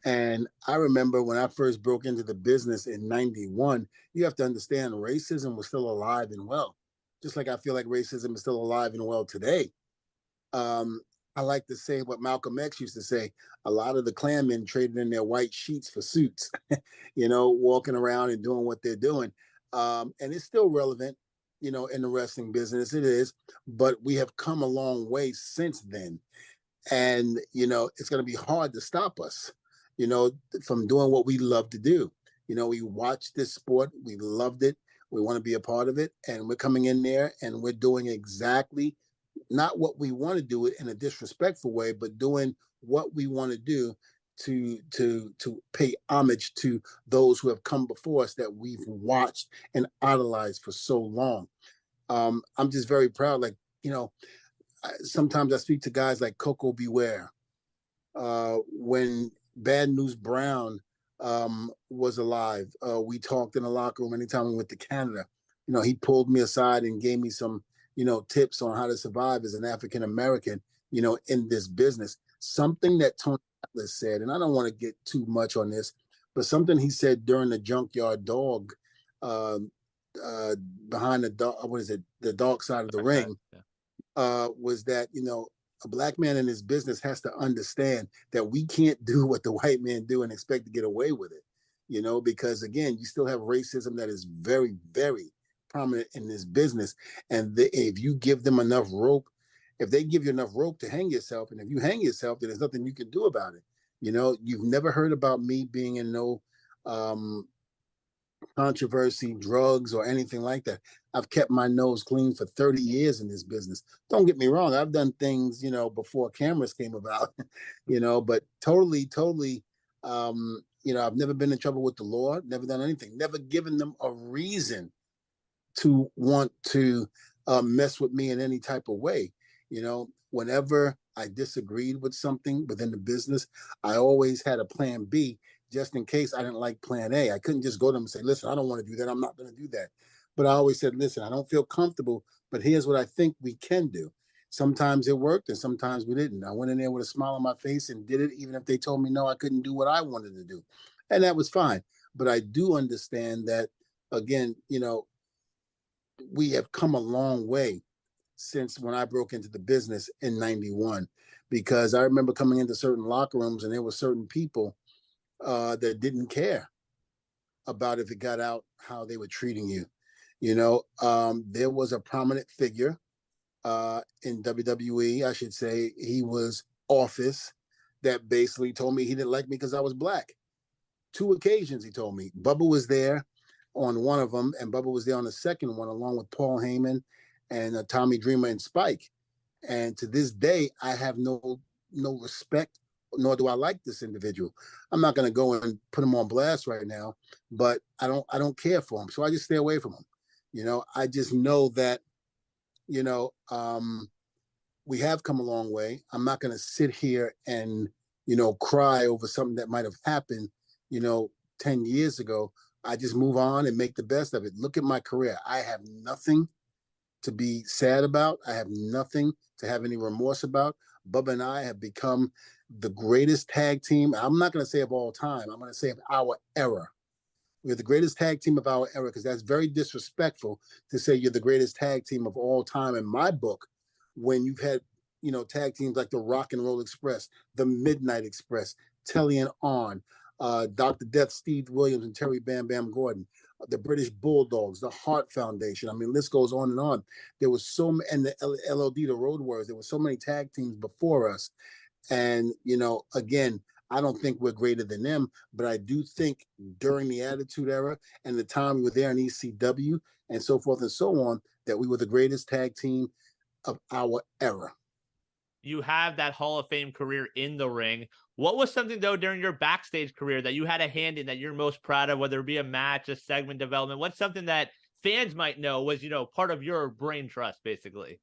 And I remember when I first broke into the business in 91, you have to understand racism was still alive and well, just like I feel like racism is still alive and well today. Um, I like to say what Malcolm X used to say a lot of the Klanmen traded in their white sheets for suits, you know, walking around and doing what they're doing. Um, and it's still relevant, you know, in the wrestling business. It is, but we have come a long way since then. And, you know, it's going to be hard to stop us, you know, from doing what we love to do. You know, we watched this sport, we loved it, we want to be a part of it, and we're coming in there and we're doing exactly not what we want to do it in a disrespectful way, but doing what we want to do to to to pay homage to those who have come before us that we've watched and idolized for so long. Um, I'm just very proud. Like you know, sometimes I speak to guys like Koko B. Ware. Uh, when Bad News Brown um, was alive, uh, we talked in the locker room anytime we went to Canada. You know, he pulled me aside and gave me some you know, tips on how to survive as an African American, you know, in this business. Something that Tony Atlas said, and I don't want to get too much on this, but something he said during the Junkyard Dog, uh, uh, behind the dog, what is it, the dark side of the ring, uh, was that you know a black man in his business has to understand that we can't do what the white man do and expect to get away with it you know because again you still have racism that is very very prominent in this business. And the, if you give them enough rope, if they give you enough rope to hang yourself, and if you hang yourself, then there's nothing you can do about it. You know, you've never heard about me being in no um, controversy, drugs, or anything like that. I've kept my nose clean for 30 years in this business. Don't get me wrong, I've done things, you know, before cameras came about, you know, but totally, totally, um, you know, I've never been in trouble with the law, never done anything, never given them a reason to want to uh, mess with me in any type of way. You know, whenever I disagreed with something within the business, I always had a plan B just in case I didn't like plan A. I couldn't just go to them and say, listen, I don't want to do that. I'm not going to do that. But I always said, listen, I don't feel comfortable, but here's what I think we can do. Sometimes it worked and sometimes we didn't. I went in there with a smile on my face and did it, even if they told me no, I couldn't do what I wanted to do. And that was fine. But I do understand that, again, you know, we have come a long way since when I broke into the business in 91 because I remember coming into certain locker rooms and there were certain people uh, that didn't care about if it got out how they were treating you. You know, um, there was a prominent figure uh, in WWE, I should say, he was office that basically told me he didn't like me because I was black. Two occasions he told me. Bubba was there on one of them, and Bubba was there on the second one, along with Paul Heyman and uh, Tommy Dreamer and Spike. And to this day, I have no no respect, nor do I like this individual. I'm not going to go and put him on blast right now, but I don't I don't care for him, so I just stay away from him. You know, I just know that, you know, um, we have come a long way. I'm not going to sit here and you know cry over something that might have happened, you know, ten years ago I just move on and make the best of it. Look at my career. I have nothing to be sad about. I have nothing to have any remorse about. Bubba and I have become the greatest tag team. I'm not going to say of all time. I'm going to say of our era. We're the greatest tag team of our era because that's very disrespectful to say you're the greatest tag team of all time in my book when you've had, you know, tag teams like the Rock and Roll Express, the Midnight Express, Tully and Arn, uh, Dr. Death, Steve Williams, and Terry Bam Bam Gordy, uh, the British Bulldogs, the Heart Foundation. I mean, list goes on and on. There was so many, and the LOD, the Road Warriors, there were so many tag teams before us. And, you know, again, I don't think we're greater than them, but I do think during the Attitude Era and the time we were there in ECW and so forth and so on, that we were the greatest tag team of our era you have that Hall of Fame career in the ring. What was something though during your backstage career that you had a hand in that you're most proud of, whether it be a match, a segment development? What's something that fans might know was, you know, part of your brain trust, basically?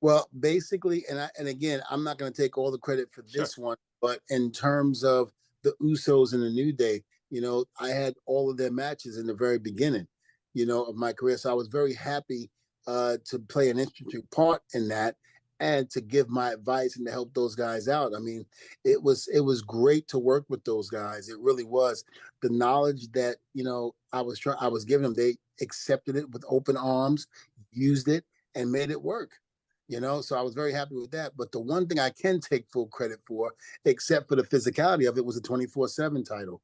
Well, basically, and I, and again, I'm not going to take all the credit for this sure. one, but in terms of the Usos and the New Day, you know, I had all of their matches in the very beginning, you know, of my career. So I was very happy uh, to play an interesting part in that and to give my advice and to help those guys out. I mean, it was it was great to work with those guys. It really was. The knowledge that you know I was trying, I was giving them, they accepted it with open arms, used it, and made it work. You know, so I was very happy with that. But the one thing I can take full credit for, except for the physicality of it, was a 24-7 title.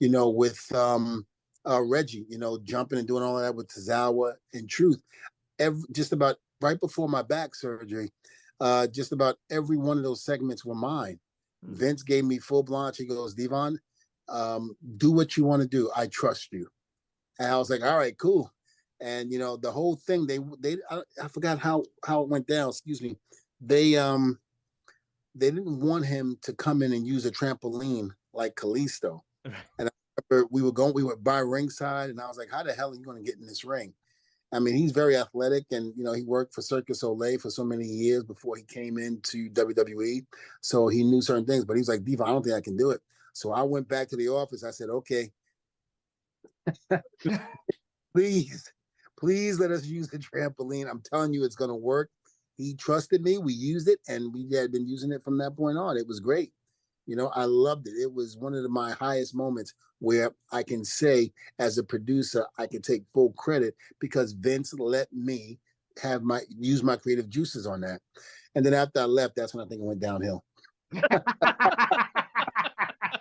You know, with um uh Reggie, you know, jumping and doing all that with Tozawa and Truth. Every, just about right before my back surgery, uh, just about every one of those segments were mine. Mm-hmm. Vince gave me full blanche. He goes, Devon, um, do what you want to do. I trust you. And I was like, all right, cool. And you know, the whole thing, they they I, I forgot how how it went down. Excuse me. They um they didn't want him to come in and use a trampoline like Kalisto. and I remember we were going, we were by ringside, and I was like, how the hell are you going to get in this ring? I mean, he's very athletic, and you know, he worked for Cirque du Soleil for so many years before he came into WWE. So he knew certain things, but he was like, Diva, I don't think I can do it. So I went back to the office. I said, okay, please, please let us use the trampoline. I'm telling you, it's going to work. He trusted me. We used it, and we had been using it from that point on. It was great. You know, I loved it. It was one of my highest moments where I can say, as a producer, I can take full credit because Vince let me have my use my creative juices on that. And then after I left, that's when I think it went downhill.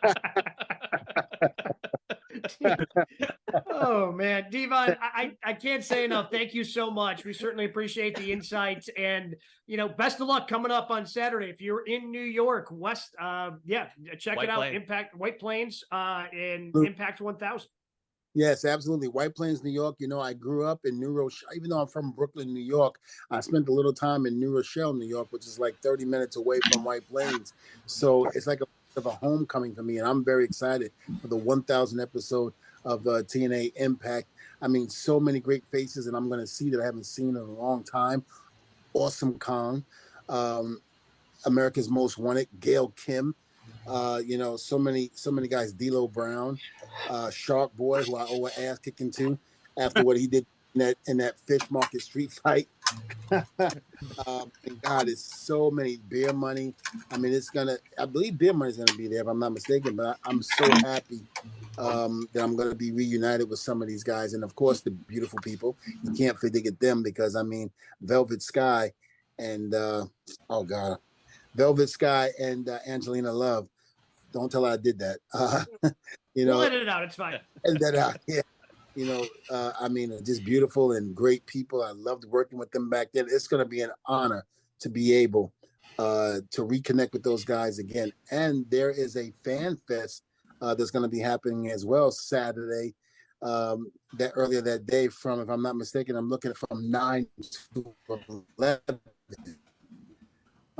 oh man, Devon, I, I can't say enough. Thank you so much. We certainly appreciate the insights and you know, best of luck coming up on Saturday. If you're in New York, West, uh, yeah, check White it out. Plains. Impact White Plains uh, in Impact 1000. Yes, absolutely. White Plains, New York. You know, I grew up in New Rochelle. Even though I'm from Brooklyn, New York, I spent a little time in New Rochelle, New York, which is like 30 minutes away from White Plains. So it's like a of a homecoming for me, and I'm very excited for the 1,000 episode of uh, TNA Impact. I mean, so many great faces, and I'm going to see that I haven't seen in a long time. Awesome Kong, um, America's Most Wanted, Gail Kim. Uh, you know, so many, so many guys. D'Lo Brown, uh, Shark Boy, who I owe an ass kicking to after what he did in that in that fish market street fight. Um, and God, it's so many beer money. I mean, it's gonna. I believe beer money is gonna be there if I'm not mistaken. But I, am so happy um, that I'm gonna be reunited with some of these guys, and of course the beautiful people. You can't forget them because I mean, Velvet Sky and uh, oh God, Velvet Sky and uh, Angelina Love. Don't tell her I did that. Uh, you know, we'll edit it out. It's fine. And that out. Yeah you know, uh, I mean, just beautiful and great people. I loved working with them back then. It's going to be an honor to be able uh, to reconnect with those guys again. And there is a fan fest uh, that's going to be happening as well Saturday. Um, that earlier that day, from if I'm not mistaken, I'm looking from nine to eleven.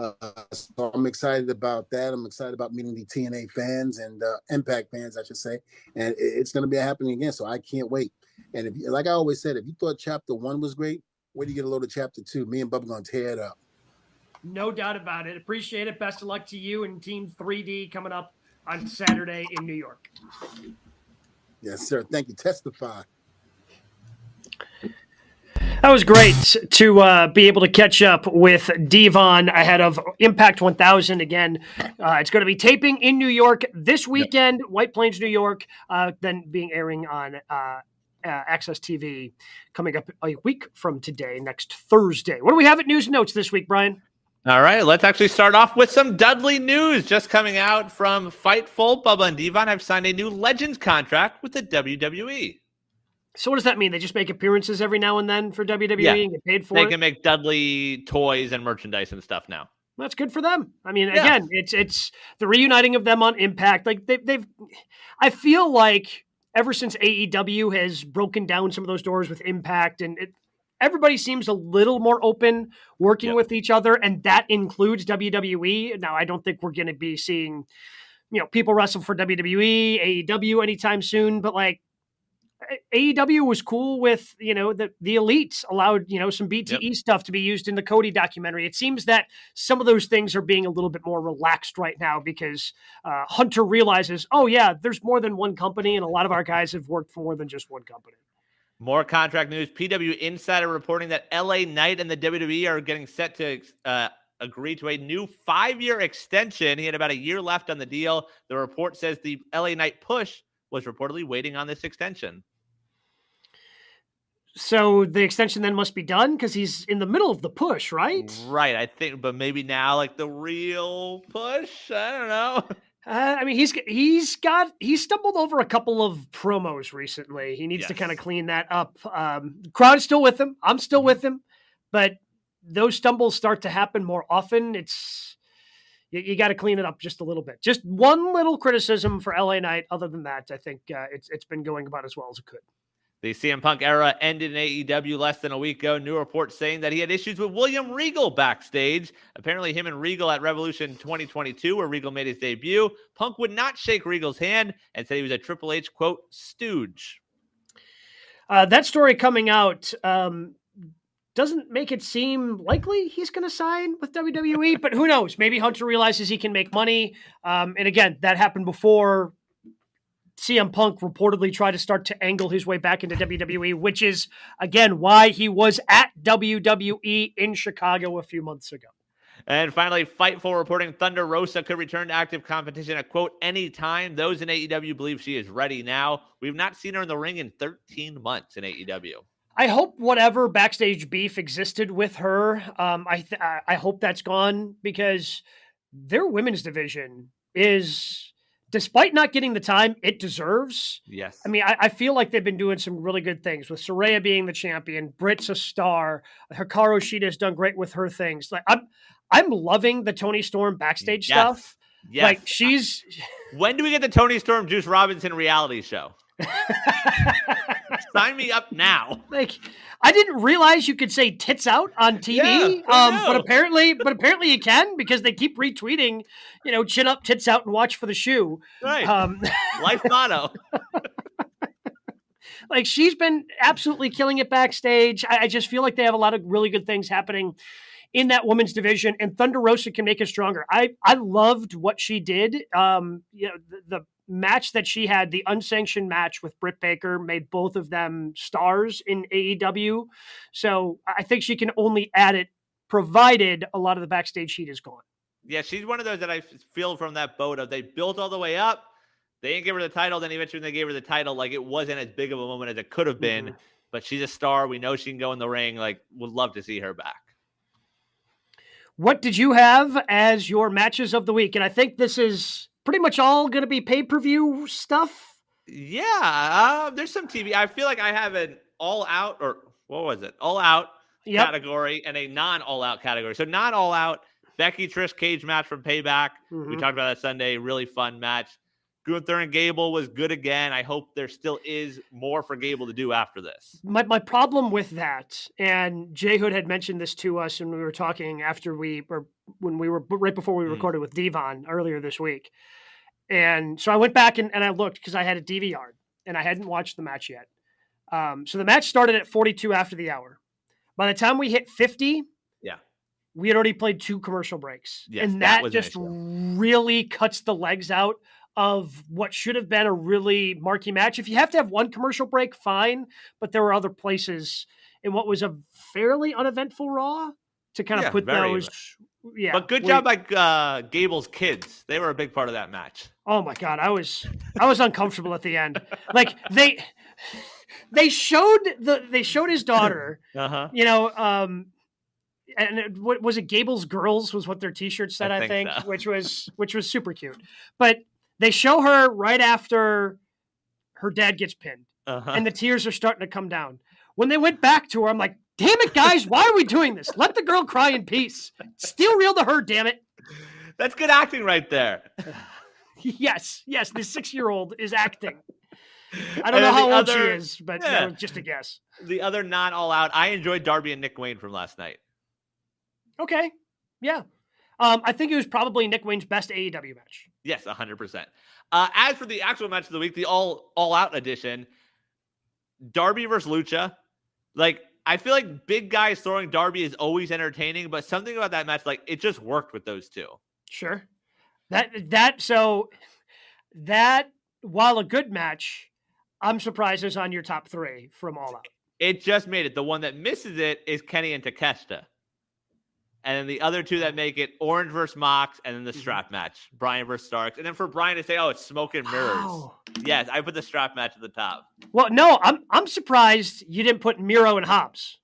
Uh, so I'm excited about that. I'm excited about meeting the TNA fans and uh, Impact fans, I should say, and it's going to be happening again. So I can't wait. And if, like I always said, if you thought Chapter One was great, where do you get a load of Chapter Two? Me and Bubba going to tear it up. No doubt about it. Appreciate it. Best of luck to you and Team 3D coming up on Saturday in New York. Yes, sir. Thank you. Testify. That was great to uh, be able to catch up with Devon ahead of Impact 1000 again. Uh, it's going to be taping in New York this weekend, yep. White Plains, New York, uh, then being airing on uh, uh, AXS TV coming up a week from today, next Thursday. What do we have at news notes this week, Brian? All right, let's actually start off with some Dudley news just coming out from Fightful. Bubba and Devon have signed a new Legends contract with the WWE. So what does that mean? They just make appearances every now and then for WWE yeah. and get paid for they it. They can make Dudley toys and merchandise and stuff now. That's good for them. I mean, yeah. again, it's it's the reuniting of them on Impact. Like they, they've, I feel like ever since AEW has broken down some of those doors with Impact, and it, everybody seems a little more open working yep. with each other, and that includes WWE. Now, I don't think we're going to be seeing, you know, people wrestle for WWE, AEW anytime soon, but like AEW was cool with you know the the elites allowed you know some BTE yep. stuff to be used in the Cody documentary. It seems that some of those things are being a little bit more relaxed right now because uh, Hunter realizes, oh yeah, there's more than one company, and a lot of our guys have worked for more than just one company. More contract news. PW Insider reporting that LA Knight and the WWE are getting set to uh, agree to a new five year extension. He had about a year left on the deal. The report says the LA Knight push was reportedly waiting on this extension. So the extension then must be done because he's in the middle of the push, right? Right. I think, but maybe now, like the real push. I don't know. Uh, I mean, he's he's got he's stumbled over a couple of promos recently. He needs yes. to kind of clean that up. Um, crowd is still with him. I'm still mm-hmm. with him, but those stumbles start to happen more often. It's you, you got to clean it up just a little bit. Just one little criticism for LA Knight. Other than that, I think uh, it's it's been going about as well as it could. The CM Punk era ended in AEW less than a week ago. New reports saying that he had issues with William Regal backstage. Apparently, him and Regal at Revolution 2022, where Regal made his debut, Punk would not shake Regal's hand and said he was a Triple H quote stooge. Uh, that story coming out um, doesn't make it seem likely he's going to sign with WWE, but who knows? Maybe Hunter realizes he can make money. Um, and again, that happened before CM Punk reportedly tried to start to angle his way back into WWE, which is again why he was at WWE in Chicago a few months ago. And finally, Fightful reporting Thunder Rosa could return to active competition at quote anytime. Those in AEW believe she is ready now. We've not seen her in the ring in 13 months in AEW. I hope whatever backstage beef existed with her, um, I th- I hope that's gone because their women's division is despite not getting the time it deserves. Yes. I mean, I, I, feel like they've been doing some really good things with Saraya being the champion, Britt's a star, Hikaru Shida has done great with her things. Like I'm I'm loving the Toni Storm backstage yes. stuff. Yes. Like she's when do we get the Toni Storm Juice Robinson reality show? Sign me up now. Like I didn't realize you could say tits out on TV. Yeah, um, but apparently, but apparently you can because they keep retweeting, you know, chin up, tits out, and watch for the shoe. Right. Um, Life motto. like she's been absolutely killing it backstage. I, I, just feel like they have a lot of really good things happening in that women's division, and Thunder Rosa can make it stronger. I I loved what she did. Um, you know, the, the match that she had, the unsanctioned match with Britt Baker, made both of them stars in AEW. So I think she can only add it, provided a lot of the backstage heat is gone. Yeah, she's one of those that I feel from that boat of they built all the way up. They didn't give her the title. Then eventually they gave her the title. Like it wasn't as big of a moment as it could have been. Mm-hmm. But she's a star. We know she can go in the ring. Like would love to see her back. What did you have as your matches of the week? And I think this is pretty much all going to be pay per view stuff. Yeah, uh, there's some TV. I feel like I have an all out or what was it? All out yep. category and a non all out category. So non all out Becky Trish cage match from Payback. Mm-hmm. We talked about that Sunday. Really fun match. Gunther and Gable was good again. I hope there still is more for Gable to do after this. My my problem with that, and JHood had mentioned this to us when we were talking after we or when we were right before we mm. recorded with Devon earlier this week. And so I went back and, and I looked because I had a DVR and I hadn't watched the match yet. Um, so the match started at 42 after the hour. By the time we hit 50, yeah, we had already played two commercial breaks. Yes, and that, that just really cuts the legs out of what should have been a really marquee match. If you have to have one commercial break, fine, but there were other places in what was a fairly uneventful Raw to kind of yeah, put those. Yeah, but good job by uh, Gable's kids. They were a big part of that match. Oh my god, I was I was uncomfortable at the end. Like they they showed the they showed his daughter. uh-huh. You know, um, and it, what was it? Gable's girls was what their T-shirt said, I, I think, so. which was which was super cute. But they show her right after her dad gets pinned, uh-huh. and the tears are starting to come down. When they went back to her, I'm like, damn it, guys, why are we doing this? Let the girl cry in peace. Still real to her, damn it. That's good acting right there. yes, yes, the six year old is acting. I don't know how old other, she is, but yeah. just a guess. The other not all out, I enjoyed Darby and Nick Wayne from last night. Okay. Yeah. Um, I think it was probably Nick Wayne's best AEW match. Yes, 100%. Uh, as for the actual match of the week, the all all out edition, Darby versus Lucha, like I feel like big guys throwing Darby is always entertaining, but something about that match, like it just worked with those two. Sure. That that so that while a good match, I'm surprised is on your top three from All Out. It just made it. The one that misses it is Kenny and Takeshita. And then the other two that make it Orange versus Mox, and then the Mhm. strap match, Bryan versus Starks. And then for Brian to say, oh, it's smoke and mirrors. Wow. Yes, I put the strap match at the top. Well, no, I'm I'm surprised you didn't put Miro and Hobbs.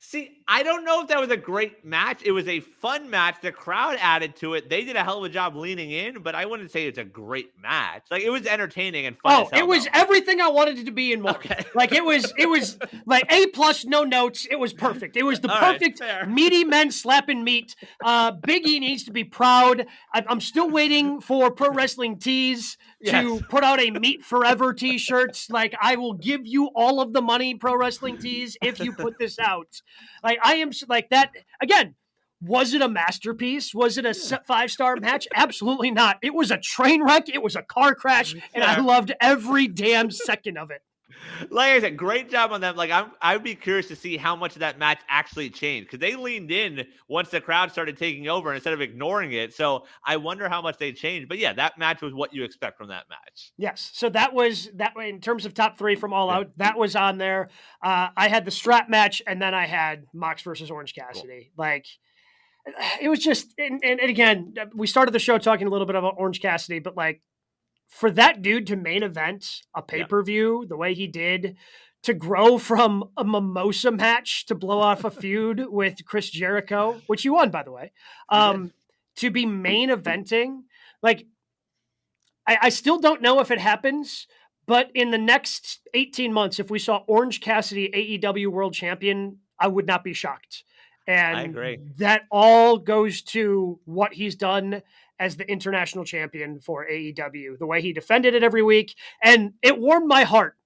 See, I don't know if that was a great match. It was a fun match. The crowd added to it. They did a hell of a job leaning in, but I wouldn't say it's a great match. Like it was entertaining and fun. Oh, it was though. everything I wanted it to be in more. Okay. Like it was, it was like A plus, no notes. It was perfect. It was the All right, perfect fair. meaty men slapping meat. Uh, Biggie needs to be proud. I, I'm still waiting for Pro Wrestling Tees to Yes. put out a Meat Forever T-shirts. Like I will give you all of the money, Pro Wrestling Tees, if you put this out. Like I am like that again. Was it a masterpiece? Was it a five star match? Absolutely not. It was a train wreck. It was a car crash, and I loved every damn second of it. Like I said, great job on them. Like I'm, I'd be curious to see how much of that match actually changed because they leaned in once the crowd started taking over instead of ignoring it. So I wonder how much they changed. But yeah, that match was what you expect from that match. Yes. So that was that in terms of top three from All. Out. That was on there. Uh, I had the strap match, and then I had Mox versus Orange Cassidy. Like it was just, and, and, and again, we started the show talking a little bit about Orange Cassidy, but like for that dude to main event a pay per view the way he did. To grow from a mimosa match to blow off a feud with Chris Jericho, which you won, by the way, um, to be main eventing, like I, I still don't know if it happens, but in the next 18 months, if we saw Orange Cassidy AEW World Champion, I would not be shocked. And I agree. that all goes to what he's done as the international champion for AEW, the way he defended it every week. And it warmed my heart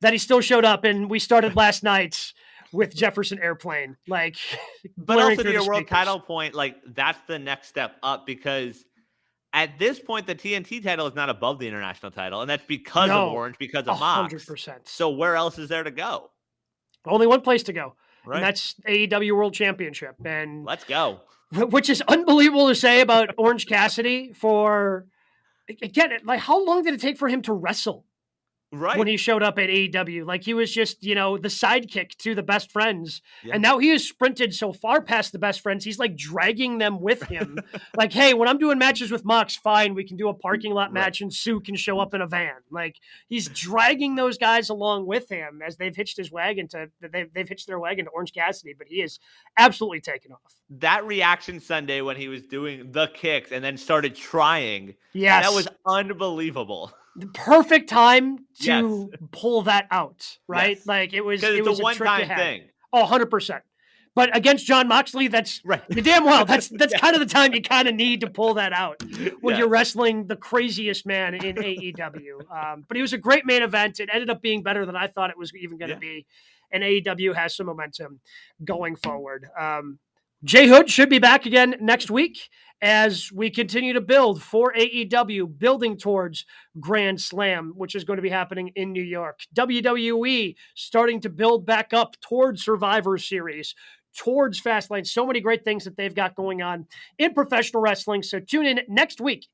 that he still showed up. And we started last night with Jefferson Airplane. Like, But also to your the world speakers. title point, like that's the next step up because at this point the TNT title is not above the international title, and that's because No. of Orange, because of Mox. 100%. So where else is there to go? Only one place to go. Right. And that's AEW World Championship. And Let's go. Which is unbelievable to say about Orange Cassidy for again, like how long did it take for him to wrestle Right. when he showed up at AEW? Like he was just, you know, the sidekick to the best friends. Yeah. And now he has sprinted so far past the best friends, he's like dragging them with him. like, hey, when I'm doing matches with Mox, fine, we can do a parking lot Right. match and Sue can show up in a van. Like he's dragging those guys along with him as they've hitched his wagon to they've they've hitched their wagon to Orange Cassidy, but he is absolutely taken off. that reaction Sunday when he was doing the kicks and then started trying, Yes. that was unbelievable. The perfect time to pull that out, right? Yes. Like it was it was a a one trick thing. Oh, 100%. But against Jon Moxley, that's Right. you damn well. That's that's Yeah. kind of the time you kind of need to pull that out when Yeah. you're wrestling the craziest man in AEW. Um, but it was a great main event. It ended up being better than I thought it was even going to Yeah. be. And AEW has some momentum going forward. Um, JHood should be back again next week as we continue to build for AEW, building towards Grand Slam, which is going to be happening in New York. WWE starting to build back up towards Survivor Series, towards Fastlane. So many great things that they've got going on in professional wrestling. So tune in next week